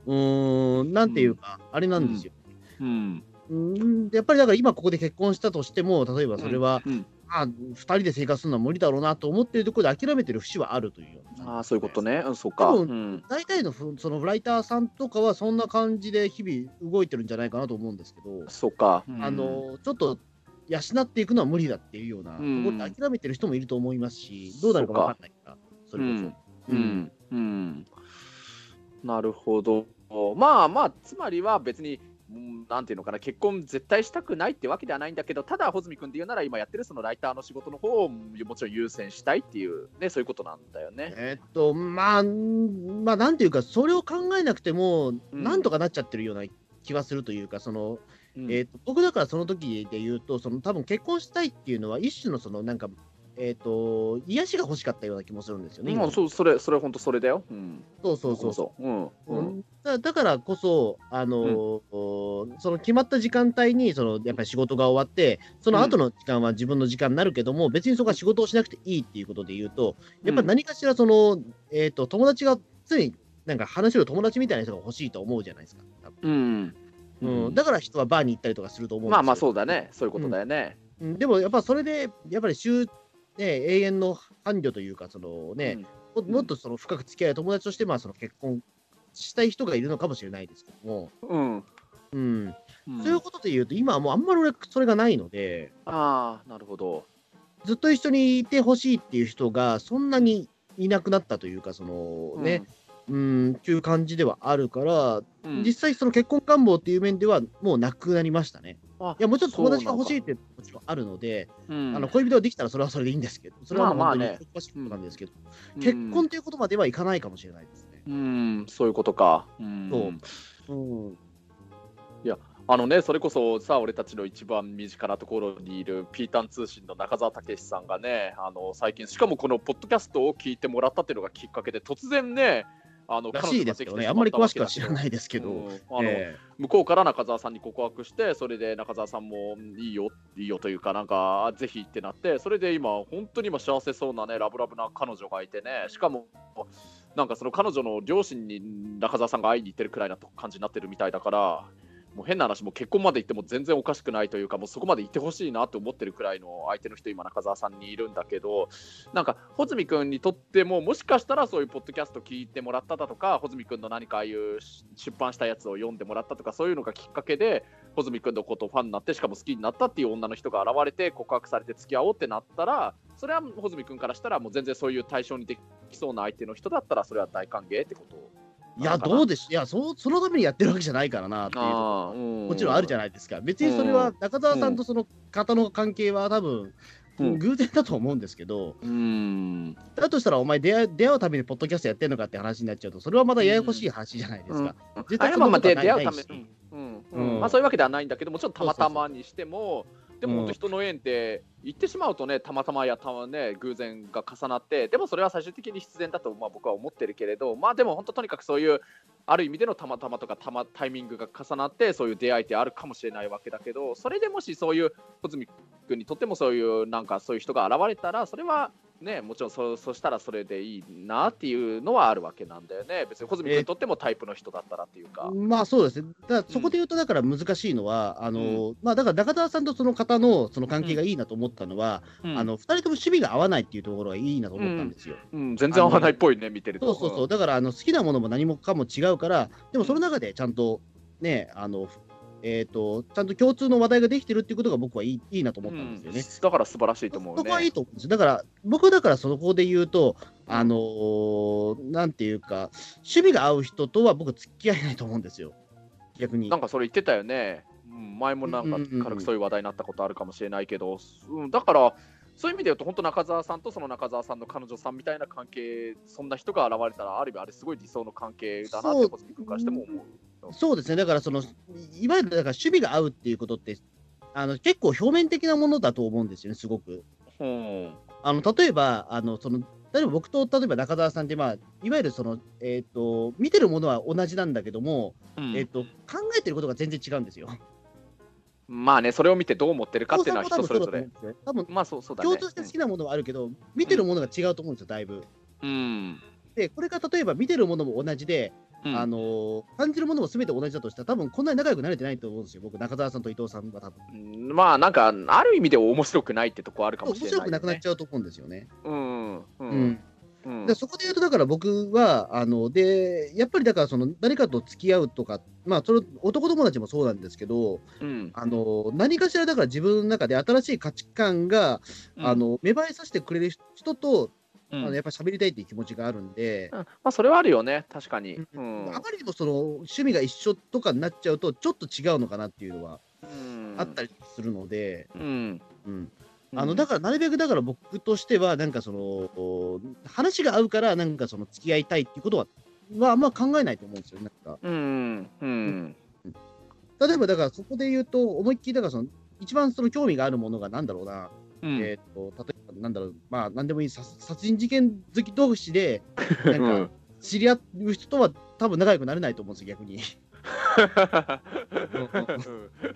うーん、なんていうか、あれなんですよ。うん。うん、やっぱりだから今ここで結婚したとしても、例えばそれは、あ、2人で生活するのは無理だろうなと思ってるところで諦めてる節はあるというようなああ、そういうことね。うん、そうか。多分うん。大体のふそのライターさんとかはそんな感じで日々動いてるんじゃないかなと思うんですけど、そうか。あのちょっと養っていくのは無理だっていうようなとこうんろで諦めてる人もいると思いますし、どうなるか分かんないから、それこそ。うん、うん、うん。なるほど。まあまあ、つまりは別に、うんなんていうのかな、結婚絶対したくないってわけではないんだけど、ただ、穂積君で言うなら、今やってるそのライターの仕事の方をもちろん優先したいっていう、ね、そういうことなんだよね。えーっと、まあ、んまあ、なんていうか、それを考えなくても、うんなんとかなっちゃってるような気はするというか、その、うんえー、と僕だからその時で言うと、その多分結婚したいっていうのは、一種のそのなんか、えー、と癒しが欲しかったような気もするんですよね。今まあ、そうそれ、それ、本当それだよ。うん。そうそうそうそそう。うん。う。ううんんだだからこそ、あのーその決まった時間帯にそのやっぱり仕事が終わって、その後の時間は自分の時間になるけども、別にそこは仕事をしなくていいっていうことで言うと、やっぱり何かしらその、えー、と友達が常になんか話の友達みたいな人が欲しいと思うじゃないですか。うん。うん、だから人はバーに行ったりとかすると思うんですよまあまあそうだね。そういうことだよね。うんでもやっぱそれで、やっぱり週、ね、永遠の伴侶というか、そのね、ももっとその深く付き合う友達として、まあ、その結婚したい人がいるのかもしれないですけども、うん。うん。うん、うんそういうことで言うと、今はもうあんまり俺、それがないので、ああ、なるほど。ずっと一緒にいてほしいっていう人が、そんなにいなくなったというか、そのね、うん、っていう感じではあるから、うん。実際、その結婚願望っていう面では、もうなくなりましたね。あいや、もちろん友達が欲しいそってもちろんあるので、うん。あの恋人ができたらそれはそれでいいんですけど、それはまあまあね。本当に難しいことなんですけど、結婚っていうことまではいかないかもしれないですね。うん、うんそういうことか。うん。そう。うん。あのね、それこそさ、俺たちの一番身近なところにいるピータン通信の中澤武さんがね、あの最近、しかもこのポッドキャストを聞いてもらったっていうのがきっかけで、突然ね、あのらしいですけどね、あんまり詳しくは知らないですけど、うん。あのえ向こうから中澤さんに告白して、それで中澤さんもいいよ、いいよというか、なんか、ぜひってなって、それで今、本当に今、幸せそうなね、ラブラブな彼女がいてね、しかも、なんかその彼女の両親に中澤さんが会いに行ってるくらいな感じになってるみたいだから、もう変な話、もう結婚まで行っても全然おかしくないというか、もうそこまで行ってほしいなって思ってるくらいの相手の人、今、中澤さんにいるんだけど、なんか、穂積君にとっても、もしかしたらそういうポッドキャスト聞いてもらっただとか、穂積君の何かああいう出版したやつを読んでもらったとか、そういうのがきっかけで、穂積君のことをファンになって、しかも好きになったっていう女の人が現れて、告白されて付き合おうってなったら、それは穂積君からしたら、もう全然そういう対象にできそうな相手の人だったら、それは大歓迎ってこといや、どうでしいやそ、そのためにやってるわけじゃないからなっていう。もちろんあるじゃないですか。別にそれは中澤さんとその方の関係は多分、うん。偶然だと思うんですけど、うん。だとしたらお前出会出会うためにポッドキャストやってんのかって話になっちゃうと、それはまだややこしい話じゃないですか。絶対あれはまあんなことはないうん。うん。まあ、そういうわけではないんだけどもちろんたまたまにしてもでも本当人の縁って言ってしまうとねたまたまやたまね偶然が重なってでもそれは最終的に必然だとまあ僕は思ってるけれどまあでも本当とにかくそういうある意味でのたまたまとかたまタイミングが重なってそういう出会いってあるかもしれないわけだけどそれでもしそういう穂積君にとってもそういうなんかそういう人が現れたらそれはねもちろんそそしたらそれでいいなっていうのはあるわけなんだよね別に穂積君にとってもタイプの人だったらっていうか。まあそうですね。だそこで言うと、だから難しいのは、あの、まあだから中澤さんとその方のその関係がいいなと思ったのは、うんあの、二人とも趣味が合わないっていうところがいいなと思ったんですよ。うん、全然合わないっぽいね、見てると。そうそうそう。だから、あの、好きなものも何もかも違うから、でもその中でちゃんと、ね、あの、えっ、と、ちゃんと共通の話題ができてるっていうことが僕はいいいいなと思ったんですよね。うんだから素晴らしいと思うね。そこはいいと思うんですよ。だから、僕だからそこで言うと、あのーなんていうか、趣味が合う人とは僕付き合えないと思うんですよ。逆になん。かそれ言ってたよね。うん、前もなんかうんうんうん軽くそういう話題になったことあるかもしれないけど、うん、だから、そういう意味で言うと、本当中澤さんとその中澤さんの彼女さんみたいな関係、そんな人が現れたら、ある意味あれすごい理想の関係だなって、そう小杉君からしても思う。そうですね。だから、その、いわゆるだから趣味が合うっていうことって、あの結構表面的なものだと思うんですよね、すごく。うん。あの例えば、あのその例えば僕と例えば中澤さんって、まあ、いわゆるその、えー、と見てるものは同じなんだけども、うんえー、と考えてることが全然違うんですよ。まあね、それを見てどう思ってるかっていうのは人それぞれ。多分まあそうそうだね。共通して好きなものはあるけど、見てるものが違うと思うんですよ、だいぶ。うん。で、これが例えば見てるものも同じで、うんあのー感じるものも全て同じだとしたら、多分こんなに仲良くなれてないと思うんですよ、僕、中澤さんと伊藤さんは多分。うんまあなんか、ある意味で面白くないってとこあるかもしれない、ね。面白くなくなっちゃうと思うんですよね。うん。ううんん。うんでそこで言うと、だから僕は、あのでやっぱりだからその誰かと付き合うとか、まあ、それ男友達もそうなんですけど、うんあの何かしらだから自分の中で新しい価値観が、あの芽生えさせてくれる人と、うんあのやっぱ喋りたいっていう気持ちがあるんで、うん。まあそれはあるよね、確かに。うん。あまりにもその趣味が一緒とかになっちゃうと、ちょっと違うのかなっていうのはうん。あったりするので、うん。うん。あのだからなるべくだから僕としては、なんかその話が合うから、なんかその付き合いたいっていうことは、はあんま考えないと思うんですよ、なんか。うん。うん。例えばだからそこで言うと、思いっきりだからその、一番その興味があるものがなんだろうな、うん。えっ、と、例えばなんだろう、まあ、なんでもいい、さ殺人事件好き同士で、なんか知り合う人とは多分仲良くなれないと思うんですよ、逆に。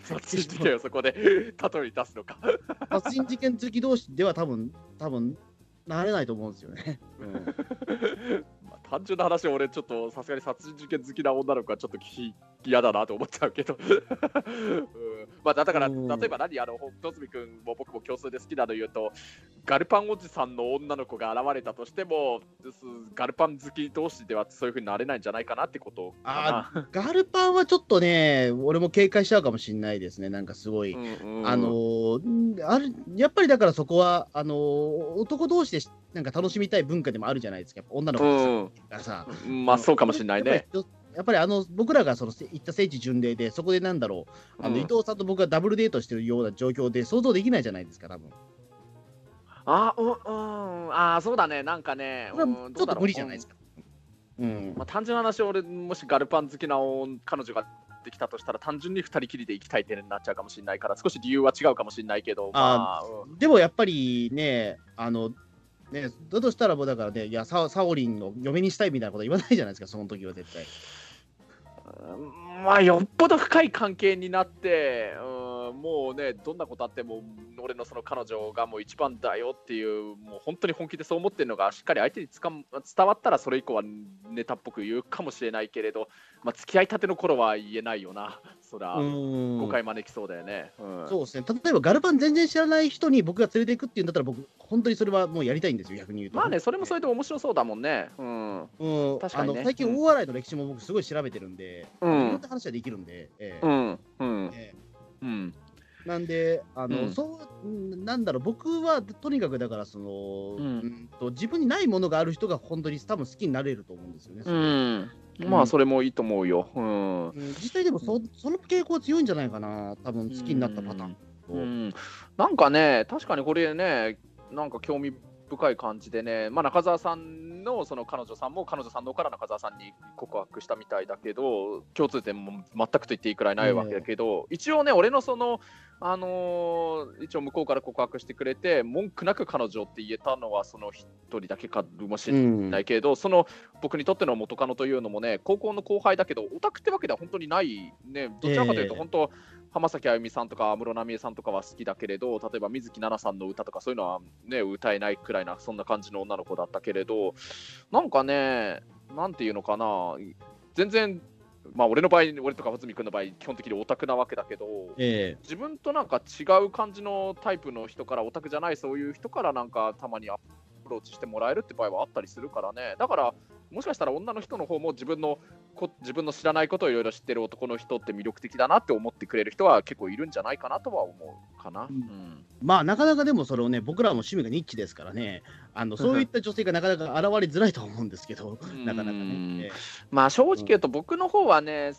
殺人事件をそこで例えに出すのか。殺人事件好き同士では多分、多分なれないと思うん。ですよね。まあ単純な話、俺ちょっとさすがに殺人事件好きな女の子はちょっと聞嫌だなと思っちゃうけど、うん。まあ、だから、うん。例えば何あの、戸次君も僕も共通で好きなの言うと、ガルパンおじさんの女の子が現れたとしても、すガルパン好き同士ではそういうふうになれないんじゃないかなってことかな。ガルパンはちょっとね、俺も警戒しちゃうかもしれないですね、なんかすごい。うんうん。あのーあるやっぱりだからそこはあのー男同士でしなんか楽しみたい文化でもあるじゃないですか、やっぱ女の子がさ。うん、まあそうかもしれないね。やっぱり。あの僕らがそのせ行った聖地巡礼で、そこでなんだろう、あのうん伊藤さんと僕がダブルデートしてるような状況で想像できないじゃないですか、多分あ、うん、うん、あ、そうだね、なんかね、ちょっと無理じゃないですか。か。うんまあ、単純な話、俺、もしガルパン好きな彼女ができたとしたら、単純に2人きりで行きたいってなっちゃうかもしれないから、少し理由は違うかもしれないけど、まあ、うんでもやっぱりね、あのねだとしたらもうだからね、いやサ、サオリンの嫁にしたいみたいなこと言わないじゃないですか、その時は絶対。まあ、よっぽど深い関係になって、もうね、どんなことあっても、俺のその彼女がもう一番だよっていう、もう本当に本気でそう思ってるのが、しっかり相手につかん伝わったら、それ以降はネタっぽく言うかもしれないけれど、まあ、付き合いたての頃は言えないよな、そら、うん誤解招きそうだよね。うんそうですね、例えばガルパン全然知らない人に僕が連れていくっていうんだったら、僕、本当にそれはもうやりたいんですよ、逆に言うと。まあね、それもそれで面白そうだもんね。うん。うん、確かにねあの最近、大笑いの歴史も僕、すごい調べてるんで、うんいろんな話はできるんで、ええうん。うん。ええうん。なんで、あのうんそううんなんだろう、僕はとにかくだからその、うんうんと、自分にないものがある人が本当に多分好きになれると思うんですよね。うん。まあ、それもいいと思うよ。うん。うん実際でもそその傾向強いんじゃないかな、多分好きになったパターンと。うん、なんかね、確かにこれね、なんか興味深い感じでね、まあ、中澤さんのその彼女さんも彼女さんの方から中澤さんに告白したみたいだけど、共通点も全くと言っていいくらいないわけだけど、一応ね、俺のその、あのー一応向こうから告白してくれて、文句なく彼女って言えたのはその一人だけかもしれないけど、その僕にとっての元カノというのもね、高校の後輩だけど、オタクってわけでは本当にない、ね、どちらかというと、ええ。本当、浜崎あゆみさんとか安室奈美恵さんとかは好きだけれど、例えば水木奈々さんの歌とかそういうのは、ね、歌えないくらいな、そんな感じの女の子だったけれど、なんかね、なんていうのかな、全然、まあ俺の場合、俺とか穂積君の場合、基本的にオタクなわけだけど、え自分となんか違う感じのタイプの人から、オタクじゃないそういう人からなんかたまにアプローチしてもらえるって場合はあったりするからね。だから、もしかしたら女の人の方も自分のこ自分の知らないことをいろいろ知ってる男の人って魅力的だなって思ってくれる人は結構いるんじゃないかなとは思うかな。うん。うん。まあ、なかなかでもそれをね、僕らも趣味がニッチですからね、あのそういった女性がなかなか現れづらいとは思うんですけど、なかなかうんね。ええ。まあ正直言うと僕の方はね、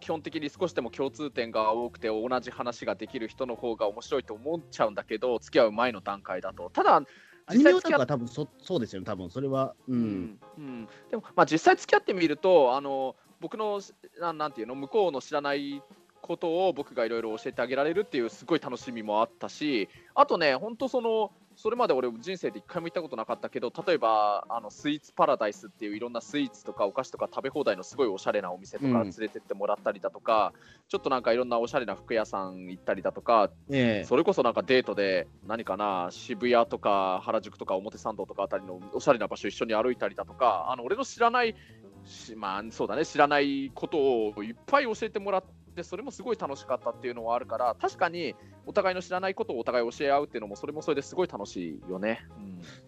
基本的に少しでも共通点が多くて同じ話ができる人の方が面白いと思っちゃうんだけど付き合う前の段階だと。ただアニメオタクは多分そそうですよね、多分それは。ううんんうん、でも、まあ、実際付き合ってみるとあの僕のななんていうの向こうの知らないことを僕がいろいろ教えてあげられるっていうすごい楽しみもあったしあとね本当そのそれまで俺人生で一回も行ったことなかったけど例えばあのスイーツパラダイスっていういろんなスイーツとかお菓子とか食べ放題のすごいおしゃれなお店とかうん連れてってもらったりだとか、ちょっとなんかいろんなおしゃれな服屋さん行ったりだとかええ。それこそなんかデートで何かな渋谷とか原宿とか表参道とかあたりのおしゃれな場所一緒に歩いたりだとかあの俺の知らないしまあそうだね知らないことをいっぱい教えてもらってそれもすごい楽しかったっていうのはあるから確かにお互いの知らないことをお互い教え合うっていうのもそれもそれですごい楽しいよね。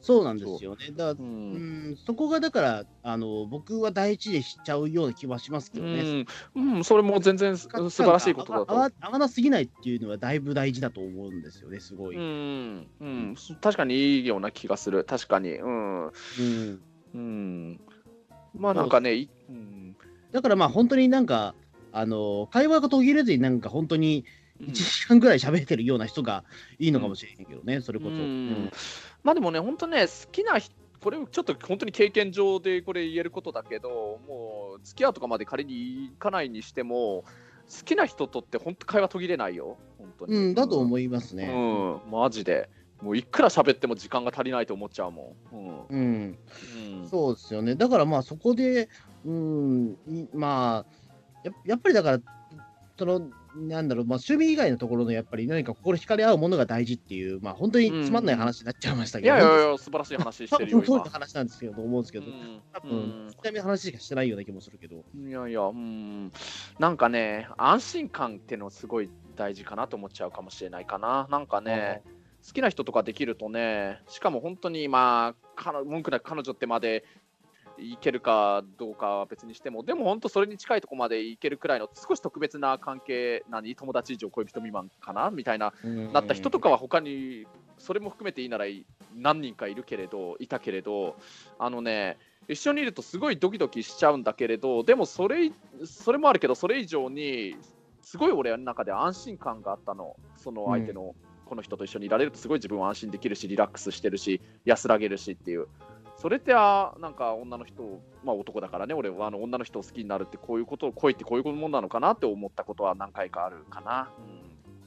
そうなんですよね。だからううんん、そこがだからあの、僕は第一でしちゃうような気はしますけどね。うん、うん、それも全然す素晴らしいことだと。合わなすぎないっていうのはだいぶ大事だと思うんですよね、すごい。ううんん、うん、確かにいいような気がする。確かに。うん。うん。まあなんかね、いうん。だからまあ本当になんか、あの会話が途切れずになんか本当にうん1時間ぐらい喋ってるような人がいいのかもしれへんけどね、それこそ。ううんんまあでもね、本当ね、好きな人、これちょっと本当に経験上でこれ言えることだけど、もう付き合うとかまで仮に行かないにしても、好きな人とって本当会話途切れないよ、本当に。うん、だと思いますね。うん、マジで。もういくら喋っても時間が足りないと思っちゃうもん。うんうん、うんそうですよね。だからまあそこで、うん、いまあや、やっぱりだから、そのなんだろう、まあ、趣味以外のところのやっぱり何か心惹かれ合うものが大事っていう、まあ、本当につまんない話になっちゃいましたけど、いやいやいや、素晴らしい話してるよ。そういった話なんですけど、思うんですけど、うん。多分、ちなみに話しかしてないような気もするけど。いやいや、うん、なんかね、安心感ってのすごい大事かなと思っちゃうかもしれないかな。なんかね、好きな人とかできるとね、しかも本当に、まあ、彼文句なく彼女ってまでいけるかどうかは別にしても、でも本当それに近いとこまでいけるくらいの少し特別な関係、何、友達以上恋人未満かなみたいな、なった人とかは他に、それも含めていいなら何人かいるけれど、いたけれど、あのね、一緒にいるとすごいドキドキしちゃうんだけれど、でもそれそれもあるけど、それ以上に、すごい俺の中で安心感があったの、その相手の、この人と一緒にいられると、すごい自分は安心できるし、リラックスしてるし、安らげるしっていう。それってあなんか女の人、まあ男だからね、俺はあの女の人を好きになるってこういうこと、恋ってこういうもんなのかなって思ったことは何回かあるかな。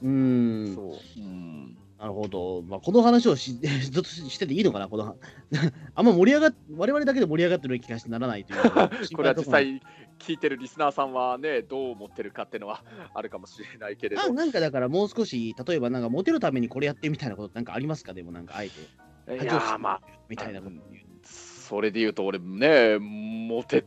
ううん、ん、そう。うん。なるほど。まあ、この話をし ずっとしてていいのかな、この あんま盛り上がっ、我々だけで盛り上がってる気がしてならないというか これは実際聞いてるリスナーさんはね、どう思ってるかっていうのはあるかもしれないけれど。あなんかだからもう少し、例えばなんかモテるためにこれやってみたいなことなんかありますか？でもなんかあえて。いやーまあ、みたいなこと。それで言うと、俺ね、モテ、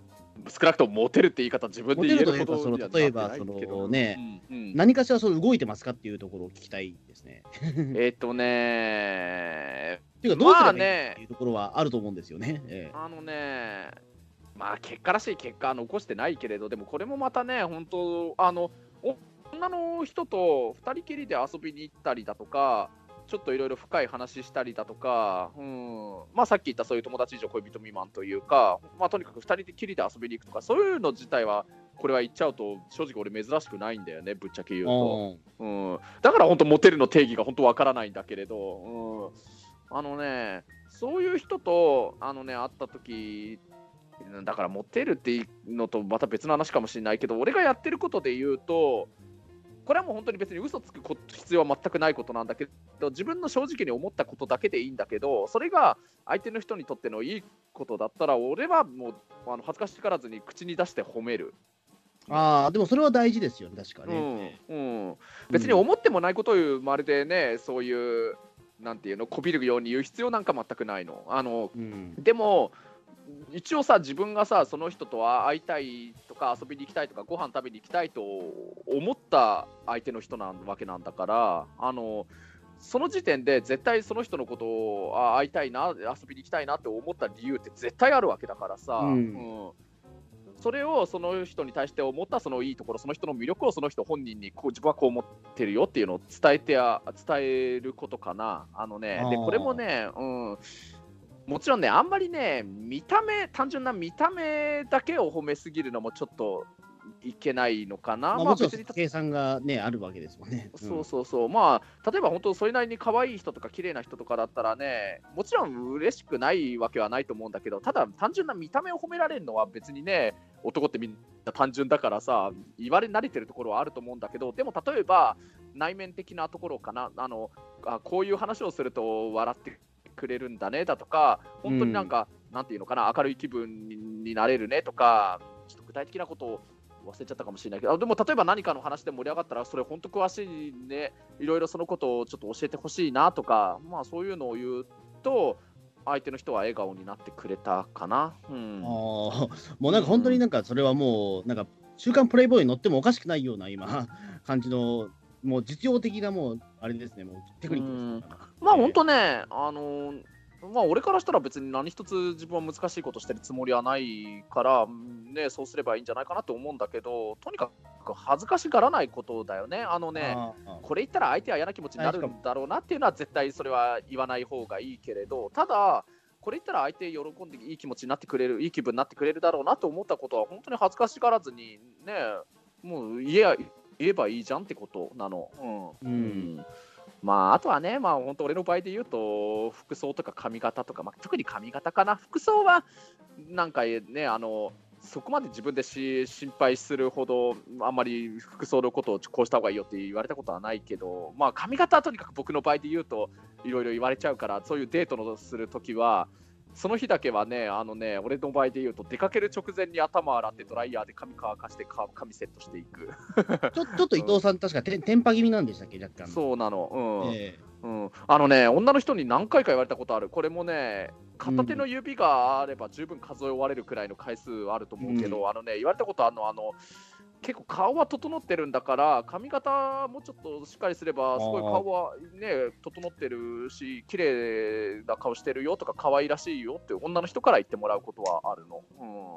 少なくともモテるって言い方、自分で言えるほど例えばそのね、うんうん。何かしらその動いてますかっていうところを聞きたいですね。えっとね、っていうか、どうすればねっていうところはあると思うんですよね。えあのね、まあ結果らしい結果は残してないけれど、でもこれもまたね、本当、あのお女の人と2人きりで遊びに行ったりだとか、ちょっといろいろ深い話したりだとか、うん。まあ、さっき言ったそういう友達以上恋人未満というか、まあ、とにかく2人できりで遊びに行くとか、そういうの自体は、これは言っちゃうと、正直俺珍しくないんだよね、ぶっちゃけ言うと。うん。うん、だから本当、モテるの定義が本当わからないんだけれど、うん、あのね、そういう人とあの、ね、会った時だからモテるっていうのとまた別の話かもしれないけど、俺がやってることで言うと、これはもう本当に別に嘘つくこと必要は全くないことなんだけど、自分の正直に思ったことだけでいいんだけど、それが相手の人にとってのいいことだったら、俺はもうあの恥ずかしからずに口に出して褒める。ああ、でもそれは大事ですよね、確かね。うんうん、別に思ってもないことを言う、まるでね、そういう、なんていうの、こびるように言う必要なんか全くないの。あのうんでも、一応さ、自分がさ、その人とは会いたいとか、遊びに行きたいとか、ご飯食べに行きたいと思った相手の人なわけなんだから、あのその時点で絶対その人のことをあ会いたいな、遊びに行きたいなって思った理由って絶対あるわけだからさ。うんうんそれをその人に対して思ったそのいいところ、その人の魅力をその人本人にこう自分はこう思ってるよっていうのを伝えてや伝えることかな。あのね、でこれもね、うん、もちろんね、あんまりね、見た目、単純な見た目だけを褒めすぎるのもちょっといけないのかな。まあ、もちろん別に計算がね、あるわけですもんね。そうそうそう、まあ、例えば本当、それなりに可愛い人とか綺麗な人とかだったらね、もちろん嬉しくないわけはないと思うんだけど、ただ単純な見た目を褒められるのは別にね、男ってみんな単純だからさ、言われ慣れてるところはあると思うんだけど、でも例えば内面的なところかな、あのあこういう話をすると笑ってくれるんだねだとか、本当になんか、なんていうのかな、明るい気分になれるねとか、ちょっと具体的なことを忘れちゃったかもしれないけど、あでも例えば何かの話で盛り上がったら、それ本当詳しいね、いろいろそのことをちょっと教えてほしいなとか、まあそういうのを言うと、相手の人は笑顔になってくれたかな。うん、あー。もうなんか本当になんかそれはもう、なんか、週刊プレイボーイに乗ってもおかしくないような今、感じの、もう実用的なもう、あれですね、もうテクニックですねまあ本当ね、あのまあ俺からしたら別に何一つ自分は難しいことしてるつもりはないから、ね、そうすればいいんじゃないかなと思うんだけど、とにかく恥ずかしがらないことだよね。あのね、これ言ったら相手は嫌な気持ちになるんだろうなっていうのは絶対それは言わない方がいいけれど、ただ、これ言ったら相手喜んでいい気持ちになってくれる、いい気分になってくれるだろうなと思ったことは本当に恥ずかしがらずにね、もう言え言えばいいじゃんってことなの。うん。うん。まあ、あとはね、まあ、本当、俺の場合で言うと、服装とか髪型とか、まあ、特に髪型かな、服装はなんかね、あのそこまで自分でし心配するほど、あんまり服装のことをこうした方がいいよって言われたことはないけど、まあ、髪型はとにかく僕の場合で言うと、いろいろ言われちゃうから、そういうデートのするときは、その日だけはね、あのね、俺の場合で言うと、出かける直前に頭洗ってドライヤーで髪乾かしてか髪セットしていく。ちょちょっと伊藤さん、確かテンテンパ気味なんでしたっけ、若干。そうなの。うん。えうん、あのね、女の人に何回か言われたことある、これもね、片手の指があれば十分数え終われるくらいの回数あると思うけど、うんあのね、言われたことあるの、あの結構顔は整ってるんだから、髪型もちょっとしっかりすれば、すごい顔はね、整ってるし、綺麗な顔してるよとか、可愛らしいよって女の人から言ってもらうことはあるの。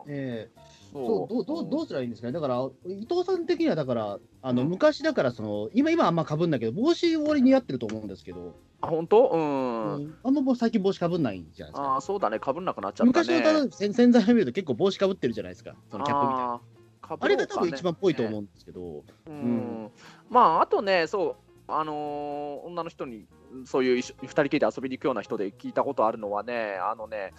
うん、ええ。そそうどうどうどうすればいいんですかね、だから伊藤さん的には、だからあの、うん。昔だからその、今、今あんまかぶんないけど、帽子俺似合ってると思うんですけど、あ本当？うん、うん。あんまもう最近帽子かぶんないじゃないですか。あーそうだね、かぶんなくなっちゃったね。昔のただ洗洗剤を見ると結構帽子かぶってるじゃないですか、そのキャップみたいな。あーあれが多分一番っぽいと思ううんですけど、うん。んまああとねそうあのー女の人にそういう二人きりで遊びに行くような人で聞いたことあるのはねあのね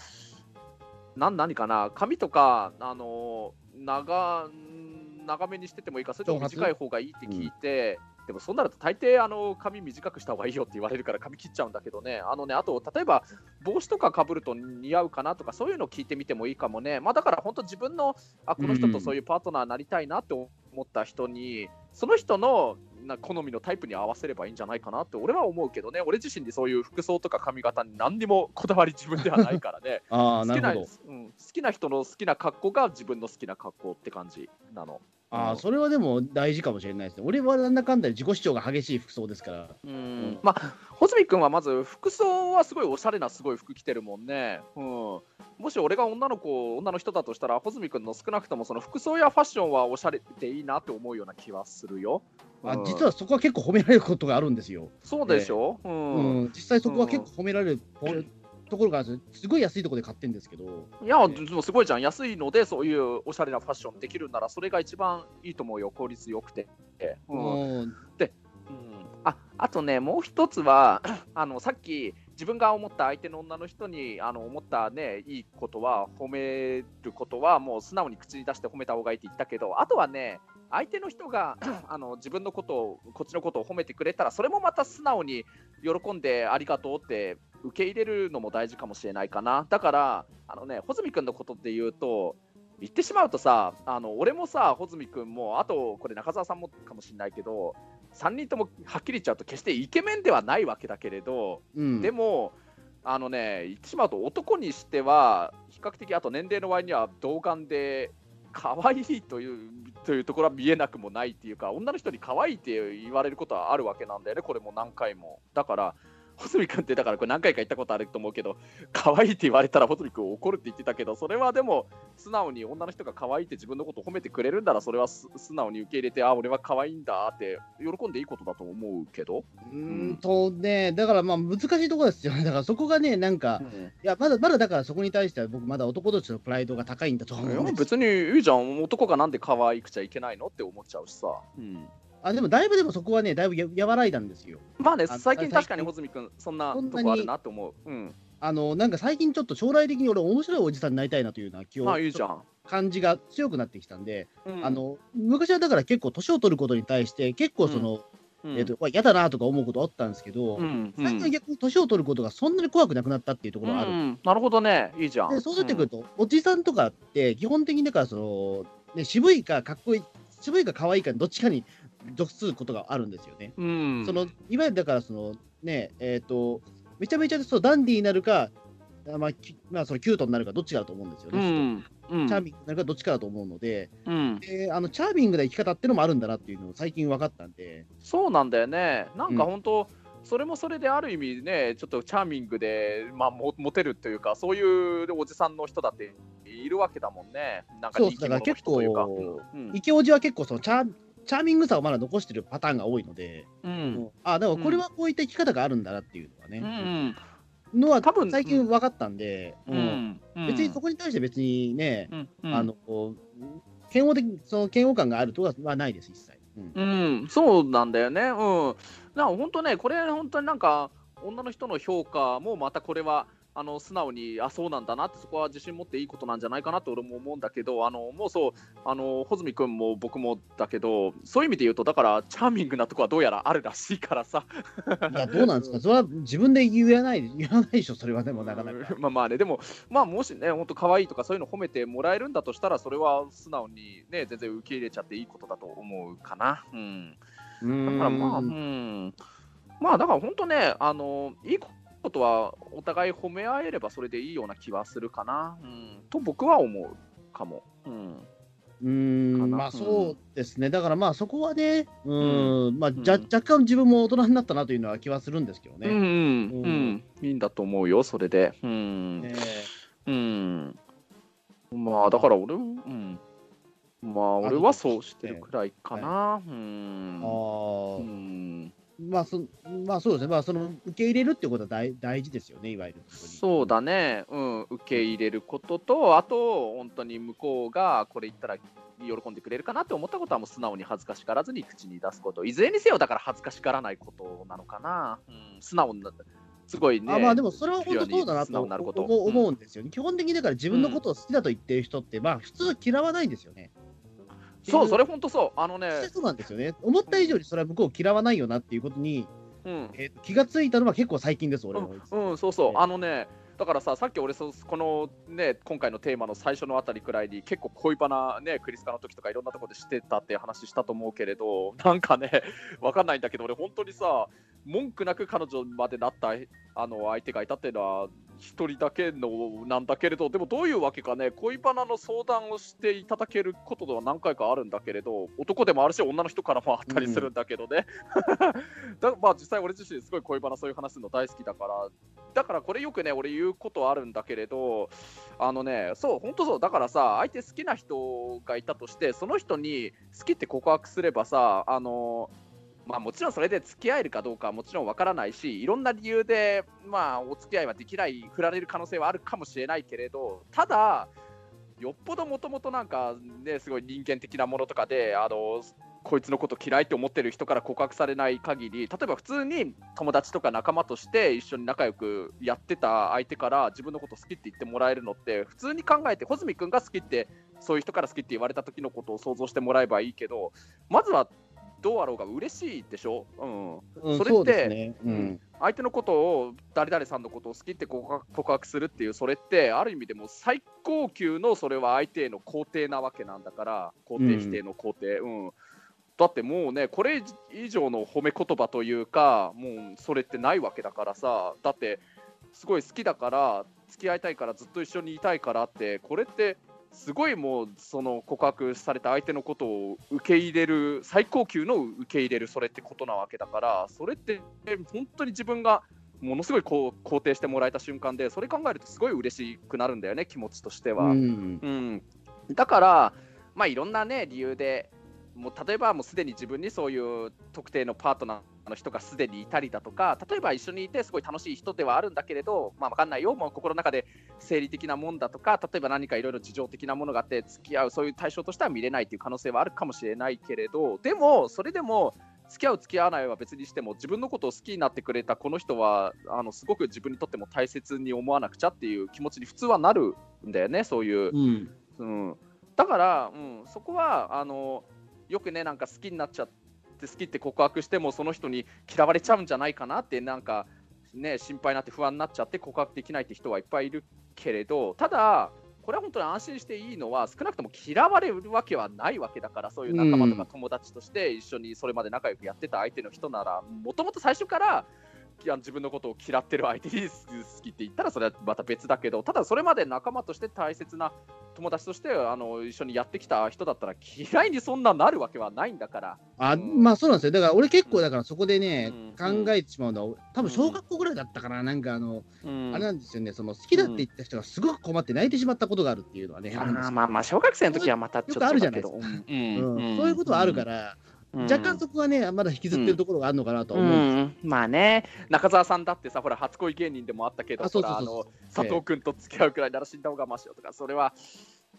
なん何かな髪とかあのー長長めにしててもいいかそれとも短い方がいいって聞いて、でもそうなると大抵あの髪短くした方がいいよって言われるから髪切っちゃうんだけどね。あのねあと例えば帽子とかかぶると似合うかなとかそういうの聞いてみてもいいかもね。まあだから本当自分のあこの人とそういうパートナーになりたいなって思った人に、その人のな好みのタイプに合わせればいいんじゃないかなって俺は思うけどね。俺自身でそういう服装とか髪型に何にもこだわり自分ではないからね。好きななるほど。うん、好きな人の好きな格好が自分の好きな格好って感じなの。ああ、それはでも大事かもしれないですね。俺はなんだかんだで自己主張が激しい服装ですから。うんまあ、穂積君はまず服装はすごいおしゃれなすごい服着てるもんね。うん、もし俺が女の子、女の人だとしたら、穂積君の少なくともその服装やファッションはおしゃれでいいなって思うような気はするよ。うんあ実はそこは結構褒められることがあるんですよ。そうでしょ、ううんん、実際そこは結構褒められる ポところがあるんですごい安いところで買ってるんですけど、いや、でもすごいじゃん。安いので、そういうおしゃれなファッションできるなら、それが一番いいと思うよ。効率よくて。うんうんうんああとね、もう一つは あのさっき自分が思った相手の女の人にあの思った、ね、いいことは褒めることはもう素直に口に出して褒めた方がいいって言ったけどあとはね相手の人が あの自分のことをこっちのことを褒めてくれたらそれもまた素直に喜んでありがとうって受け入れるのも大事かもしれないかな。だからあのね穂積君のことで言うと言ってしまうとさあの俺もさ穂積君もあとこれ中澤さんもかもしれないけど3人ともはっきり言っちゃうと決してイケメンではないわけだけれど、うん、でもあのね言ってしまうと男にしては比較的あと年齢の割には童顔で可愛いというというところは見えなくもないっていうか女の人に可愛いって言われることはあるわけなんだよねこれも何回も。だから穂積君ってだからこれ何回か言ったことあると思うけど可愛いって言われたら穂積君怒るって言ってたけどそれはでも素直に女の人が可愛いって自分のことを褒めてくれるんならそれはす素直に受け入れてあ俺は可愛いんだって喜んでいいことだと思うけど、うーんとね、だからまあ難しいところですよね。だからそこがね、なんか、いや、まだまだだからそこに対しては僕まだ男としてのプライドが高いんだと思いう別にいいじゃん。男がなんで可愛くちゃいけないのって思っちゃうしさ、あ、でもだいぶでもそこはね、だいぶや和らいだんですよ。まあねあ最近確かに穂積君そんなとこあるなって思う、うん、あの、なんか最近ちょっと将来的に俺面白いおじさんになりたいなというような気をまあいいじゃん、感じが強くなってきたんで、うん。あ、の昔はだから結構年を取ることに対して結構その、うん。えっとわ嫌だなとか思うことあったんですけど、うんうん。最近は逆に年を取ることがそんなに怖くなくなったっていうところがある。うんなるほどね。いいじゃん。でそうなってくると、おじさんとかって基本的にだからその、ね、渋いかかっこいい渋いか可愛いかどっちかに属することがあるんですよね。うん、うんそのいわゆるだからそのねえっ、とめちゃめちゃそうダンディーになるかあまあ、きまあ、そのキュートになるかどっちかだと思うんですようね。ん。うん。チャーミングになるかどっちかだと思うので、あのチャーミングな生き方っていうのもあるんだなっていうのを最近分かったんで、そうなんだよね。なんかうん。本当、それもそれである意味ね、ちょっとチャーミングで、まあ、もモテるというか、そういうおじさんの人だっているわけだもんね。なんかそう人気者の人というか。うん。イケオジは結構そのチャーチャーミングさをまだ残してるパターンが多いので、うん。あだからこれはこういった生き方があるんだなっていうのはね、うんのは多分最近分かったんで、ううん。別にそこに対して別にね、あの嫌悪的その嫌悪感があるとかはないです、一切。うん。うん、そうなんだよね。うん。だから本当ね、これ本当になんか、女の人の評価もまたこれはあの素直にあそうなんだなってそこは自信持っていいことなんじゃないかなと俺も思うんだけどあのもうそうあの穂積君も僕もだけどそういう意味で言うとだからチャーミングなとこはどうやらあるらしいからさ。いやどうなんですか？それは自分で言えない言わないでしょそれはでもなかなか。まあまあねでもまあもしね本当可愛いとかそういうの褒めてもらえるんだとしたらそれは素直にね全然受け入れちゃっていいことだと思うかな。うん。だからまあうん。まあだから本当ねあのいいことはお互い褒め合えればそれでいいような気はするかな、うん、と僕は思うかも。うん。うん。まあそうですね、だからまあそこはね、うん。まあ、じゃ若干自分も大人になったなというのは気はするんですけどね。うん、うん。いいんだと思うよ、それで。うん、ね、うん。まあだから俺、うん、まあ俺はそうしてるくらいかな。あうんまあそ、まあそうですね、まあその受け入れるってことは大大事ですよね、いわゆる。そうだね、うん、受け入れることと、あと、本当に向こうがこれ言ったら喜んでくれるかなって思ったことは、もう素直に恥ずかしがらずに口に出すこと、いずれにせよ、だから恥ずかしがらないことなのかな、うん、素直になすごいね。あまあでもそれは本当そうだなと思うんですよね、うん、基本的にだから自分のことを好きだと言ってる人って、まあ普通は嫌わないんですよね。そう、それ本当そう。あのね。そうなんですよね。思った以上にそれは向こう嫌わないよなっていうことに、うん、えー、気がついたのは結構最近です、俺も。うん、うん、そうそう。あのね、だからさ、さっき俺そ、このね、今回のテーマの最初のあたりくらいに、結構恋バナ、ね、クリスカの時とかいろんなところでしてたって話したと思うけれど、なんかね、わかんないんだけど、俺、本当にさ、文句なく彼女までなったあの相手がいたっていうのは、1人だけのなんだけれど、でもどういうわけかね、恋バナの相談をしていただけることは何回かあるんだけれど、男でもあるし、女の人からもあったりするんだけどね。うん、だまあ実際、俺自身、すごい恋バナそういう話するの大好きだから、だからこれよくね、俺言うことあるんだけれど、あのね、そう、本当そう、だからさ、相手好きな人がいたとして、その人に好きって告白すればさ、あのまあ、もちろんそれで付き合えるかどうかはもちろんわからないし、いろんな理由で、まあ、お付き合いはできない、振られる可能性はあるかもしれないけれど、ただ、よっぽどもともとなんかね、すごい人間的なものとかで、あのこいつのこと嫌いって思ってる人から告白されない限り、例えば普通に友達とか仲間として一緒に仲良くやってた相手から自分のこと好きって言ってもらえるのって、普通に考えて、穂積君が好きって、そういう人から好きって言われた時のことを想像してもらえばいいけど、まずはどうあろうが嬉しいでしょ、うん、それって、ね。うん、相手のことを誰々さんのことを好きって告白するっていうそれってある意味でも最高級のそれは相手への肯定なわけなんだから肯定否定の肯定、うん、うん、だってもうねこれ以上の褒め言葉というかもうそれってないわけだからさだってすごい好きだから付き合いたいからずっと一緒にいたいからってこれってすごいもうその告白された相手のことを受け入れる最高級の受け入れるそれってことなわけだからそれって本当に自分がものすごいこう肯定してもらえた瞬間でそれ考えるとすごい嬉しくなるんだよね気持ちとしては。うん、うん、だからまあいろんなね理由でもう例えばもうすでに自分にそういう特定のパートナーの人がすでにいたりだとか例えば一緒にいてすごい楽しい人ではあるんだけれど、まあ、分かんないよ。もう心の中で生理的なもんだとか例えば何かいろいろ事情的なものがあって付き合うそういう対象としては見れないという可能性はあるかもしれないけれどでもそれでも付き合う付き合わないは別にしても自分のことを好きになってくれたこの人はあのすごく自分にとっても大切に思わなくちゃっていう気持ちに普通はなるんだよねそういう。うん、うん、だから、うん、そこはあのよくねなんか好きになっちゃって好きって告白してもその人に嫌われちゃうんじゃないかなってなんかね心配になって不安になっちゃって告白できないって人はいっぱいいるけれどただこれは本当に安心していいのは少なくとも嫌われるわけはないわけだからそういう仲間とか友達として一緒にそれまで仲良くやってた相手の人ならもともと最初から自分のことを嫌ってる相手に好きって言ったらそれはまた別だけどただそれまで仲間として大切な友達としてあの一緒にやってきた人だったら嫌いにそんななるわけはないんだから。あ、うん、まあそうなんですよ。だから俺結構だからそこでね、うん、考えてしまうのは、多分小学校ぐらいだったかな、なんかあの、うん、あれなんですよね、その好きだって言った人がすごく困って泣いてしまったことがあるっていうのはね。あまあまあ小学生の時はまたちょっとあるじゃないですか。そういうことはあるから。若干そこはね、まだ引きずってるところがあるのかなと思う、うん、まあね、中澤さんだってさ、ほら、初恋芸人でもあったけど、あの佐藤君と付き合うくらいなら死んだ方がましよとか、それは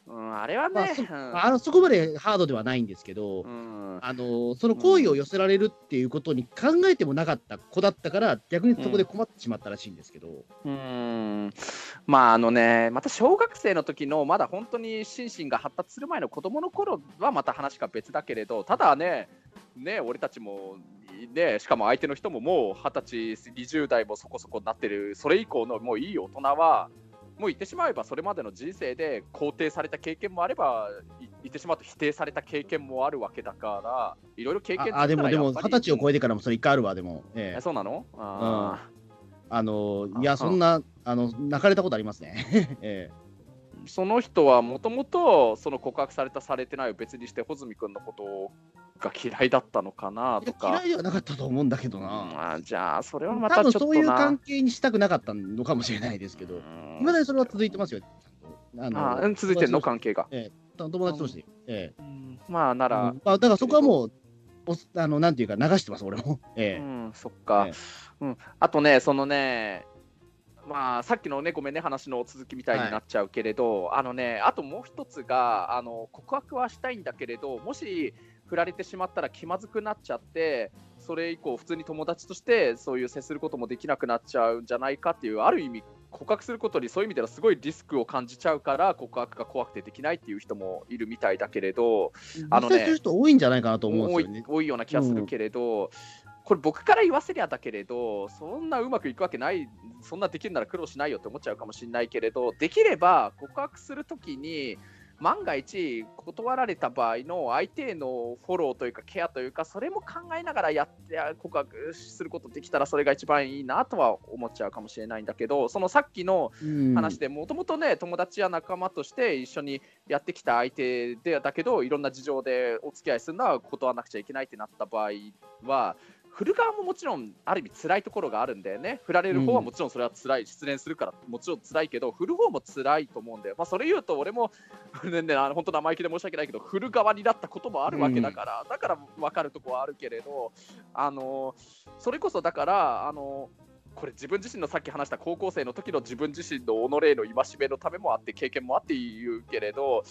うん、あれはまあそね、うん。あのそこまでハードではないんですけど、うん。あのその好意を寄せられるっていうことに考えてもなかった子だったから、逆にそこで困ってしまったらしいんですけど、うーん。まああのね、また小学生の時のまだ本当に心身が発達する前の子供の頃はまた話が別だけれど、ただね、ね俺たちも、ね、しかも相手の人ももう二十歳、20代もそこそこになってる、それ以降のもういい大人は、もう言ってしまえばそれまでの人生で肯定された経験もあれば、い言ってしまうと否定された経験もあるわけだから、いろいろ経験ああでも、でも、二十歳を超えてからもそれ一回あるわ、でも、ええ。えそうなの？ああのあいや、そんな、あの泣かれたことありますね。ええ。ーその人はもともとその告白されたされてないを別にして穂積君のことが嫌いだったのかないとか。や嫌いではなかったと思うんだけどうんな。あじゃあそれはま多たちょっとな。分そういう関係にしたくなかったのかもしれないですけど、うん。いまだにそれは続いてますよ。あうん続いてるの友関係が、達友達として。ええ。うん。まあなら、うん。まあ、だからそこはもう、おあのなんていうか、流してます、俺も。ええ。うん、そっか、え。うん、あとね、そのね、まあ、さっきのね、ごめんね、話の続きみたいになっちゃうけれど、あのね、あともう一つが、あの告白はしたいんだけれど、もし振られてしまったら気まずくなっちゃって、それ以降、普通に友達としてそういう接することもできなくなっちゃうんじゃないかっていう、ある意味、告白することにそういう意味ではすごいリスクを感じちゃうから、告白が怖くてできないっていう人もいるみたいだけれど、あのね実際そういう人多いんじゃないかなと思うん多いですよね。多いような気がするけれど、これ僕から言わせりゃだけれどそんなうまくいくわけないそんなできるなら苦労しないよって思っちゃうかもしれないけれどできれば告白するときに万が一断られた場合の相手へのフォローというかケアというかそれも考えながらやって告白することできたらそれが一番いいなとは思っちゃうかもしれないんだけどそのさっきのうん。話でもともとね友達や仲間として一緒にやってきた相手でだけどいろんな事情でお付き合いするのは断らなくちゃいけないってなった場合は振る側ももちろんある意味辛いところがあるんだよね。振られる方はもちろんそれは辛い、失恋するから。もちろん辛いけど振る方も辛いと思うんだよ、まあ、それ言うと俺も ねねあの本当生意気で申し訳ないけど振る側になったこともあるわけだから、だから分かるところはあるけれどあのそれこそだからあのこれ自分自身のさっき話した高校生の時の自分自身の己への戒めのためもあって経験もあって言うけれど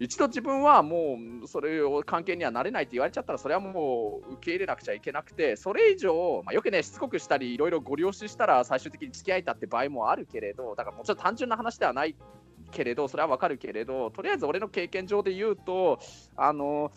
一度自分はもうそれを関係にはなれないって言われちゃったらそれはもう受け入れなくちゃいけなくてそれ以上、まあ、よくねしつこくしたりいろいろご了承したら最終的に付き合えたって場合もあるけれどだからもちろん単純な話ではないけれどそれはわかるけれどとりあえず俺の経験上で言うとあの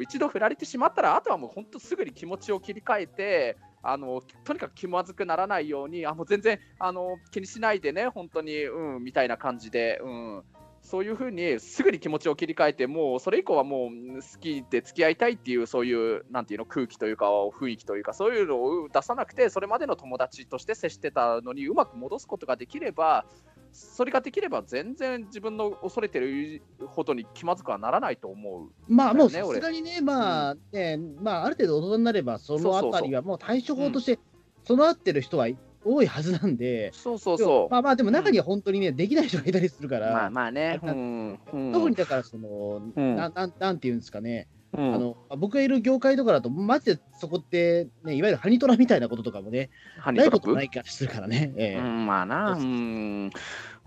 一度振られてしまったらあとはもう本当すぐに気持ちを切り替えてあのとにかく気まずくならないようにあもう全然あの気にしないでね本当にうんみたいな感じで、うん、そういうふうにすぐに気持ちを切り替えてもうそれ以降はもう好きで付き合いたいっていうそういうなんていうの空気というか雰囲気というかそういうのを出さなくてそれまでの友達として接してたのにうまく戻すことができればそれができれば全然自分の恐れてるほどに気まずくはならないと思う。まあもうさすがにね、まあ、ねまあ、ある程度大人になれば、そのあたりはもう対処法として備わってる人は多いはずなんで、そうそうそう。まあまあ、でも中には本当にね、できない人がいたりするから、まあまあね。うん。うん。特にだからその、うん。なんなんなんていうんですかね、うん。あの僕がいる業界とかだと、マジでそこって、ね、いわゆるハニトラみたいなこととかもね、ないことないからするからね。ええ。うん、まあな、うん、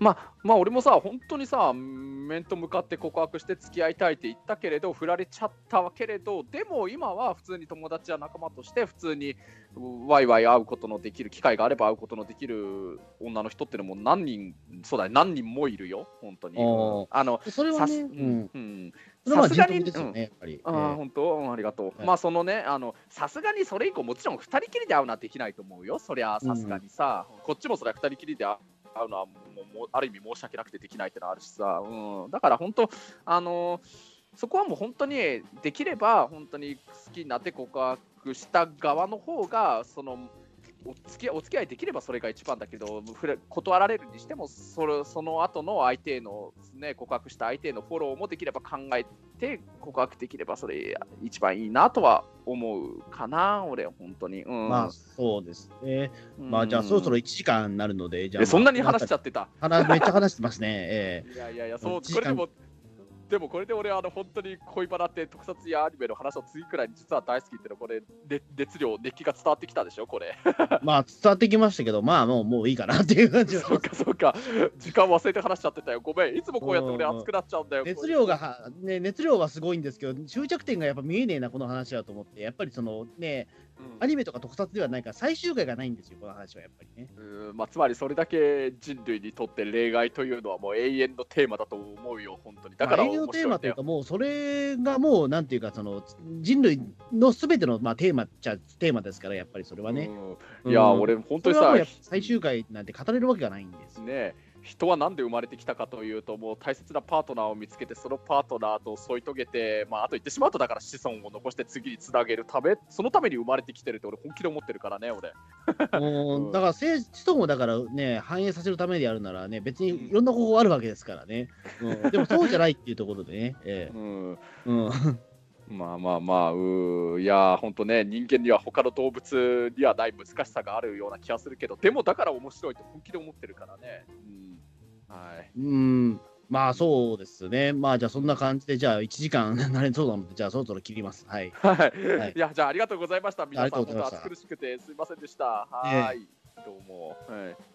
まあ、まあ、俺もさ、本当にさ、面と向かって告白して付き合いたいって言ったけれど、振られちゃったけれど、でも今は普通に友達や仲間として、普通にワイワイ会うことのできる、機会があれば会うことのできる女の人ってのも何人、そうだね、何人もいるよ、本当に。あのそれはね、さすううん。ん、うんさすがにね、やっぱり。あー本当、うんありがとう。はい。まあそのね、あのさすがにそれ以降、もちろん2人きりで会うなんてできないと思うよ、そりゃさすがにさ、こっちもそれは2人きりで会う会うのはもうもうある意味申し訳なくてできないってのはあるしさ、うん、だから本当、あのそこはもう本当にできれば、本当に好きになって告白した側の方が、そのお付き合いお付き合いできればそれが一番だけど、ふれ断られるにしてもそれ、その後の相手への、ね、告白した相手へのフォローもできれば考えて、告白できればそれ一番いいなとは思うかな、俺、本当に。うん、まあ、そうですね。うんまあ、じゃあ、そろそろ1時間になるので、じゃあ、えそんなに話しちゃっってた？話めっちゃ話してますね。え いやいやいや、そう、1時間これでも、でもこれで俺、あの本当に恋バナって特撮やアニメの話を次くらいに実は大好きってのこれ、ね、熱量、熱気が伝わってきたでしょ、これ。まあ伝わってきましたけど、まあもうもういいかなっていう感じそうか、そうか。時間忘れて話しちゃってたよ。ごめん。いつもこうやって俺熱くなっちゃうんだよ。熱量がは、ね、熱量はすごいんですけど、終着点がやっぱ見えねえな、この話だと思って、やっぱりそのね、アニメとか特撮ではないから、最終回がないんですよ、この話はやっぱりね。うんまあ、つまりそれだけ人類にとって例外というのはもう永遠のテーマだと思うよ、本当に。だから、永遠のテーマというか、もうそれがもう、なんていうか、その人類のすべての、まあ、テーマっちゃテーマですから、やっぱりそれはね。いや、俺、本当にさ、最終回なんて語れるわけがないんですね。人は何で生まれてきたかというと、もう大切なパートナーを見つけて、そのパートナーと添い遂げて、まあ、あと言ってしまうと、だから子孫を残して次につなげるため、そのために生まれてきてるって、俺、本気で思ってるからね、俺。うん、だから、子孫をだからね、繁栄させるためでやるならね、別にいろんな方法あるわけですからね。うん、でも、そうじゃないっていうところでね。ええ、うん、うんまあまあまあ、ういや、本当ね、人間には他の動物にはない難しさがあるような気がするけど、でもだから面白いと本気で思ってるからね。うん、はい、うんまあそうですね。まあじゃあそんな感じで、じゃあ1時間 なれそうなので、じゃあそろそろ切ります。はい。はい。はい、いや、じゃあありがとうございました。皆さん、本当暑苦しくてすみませんでした。はい、どうも。はい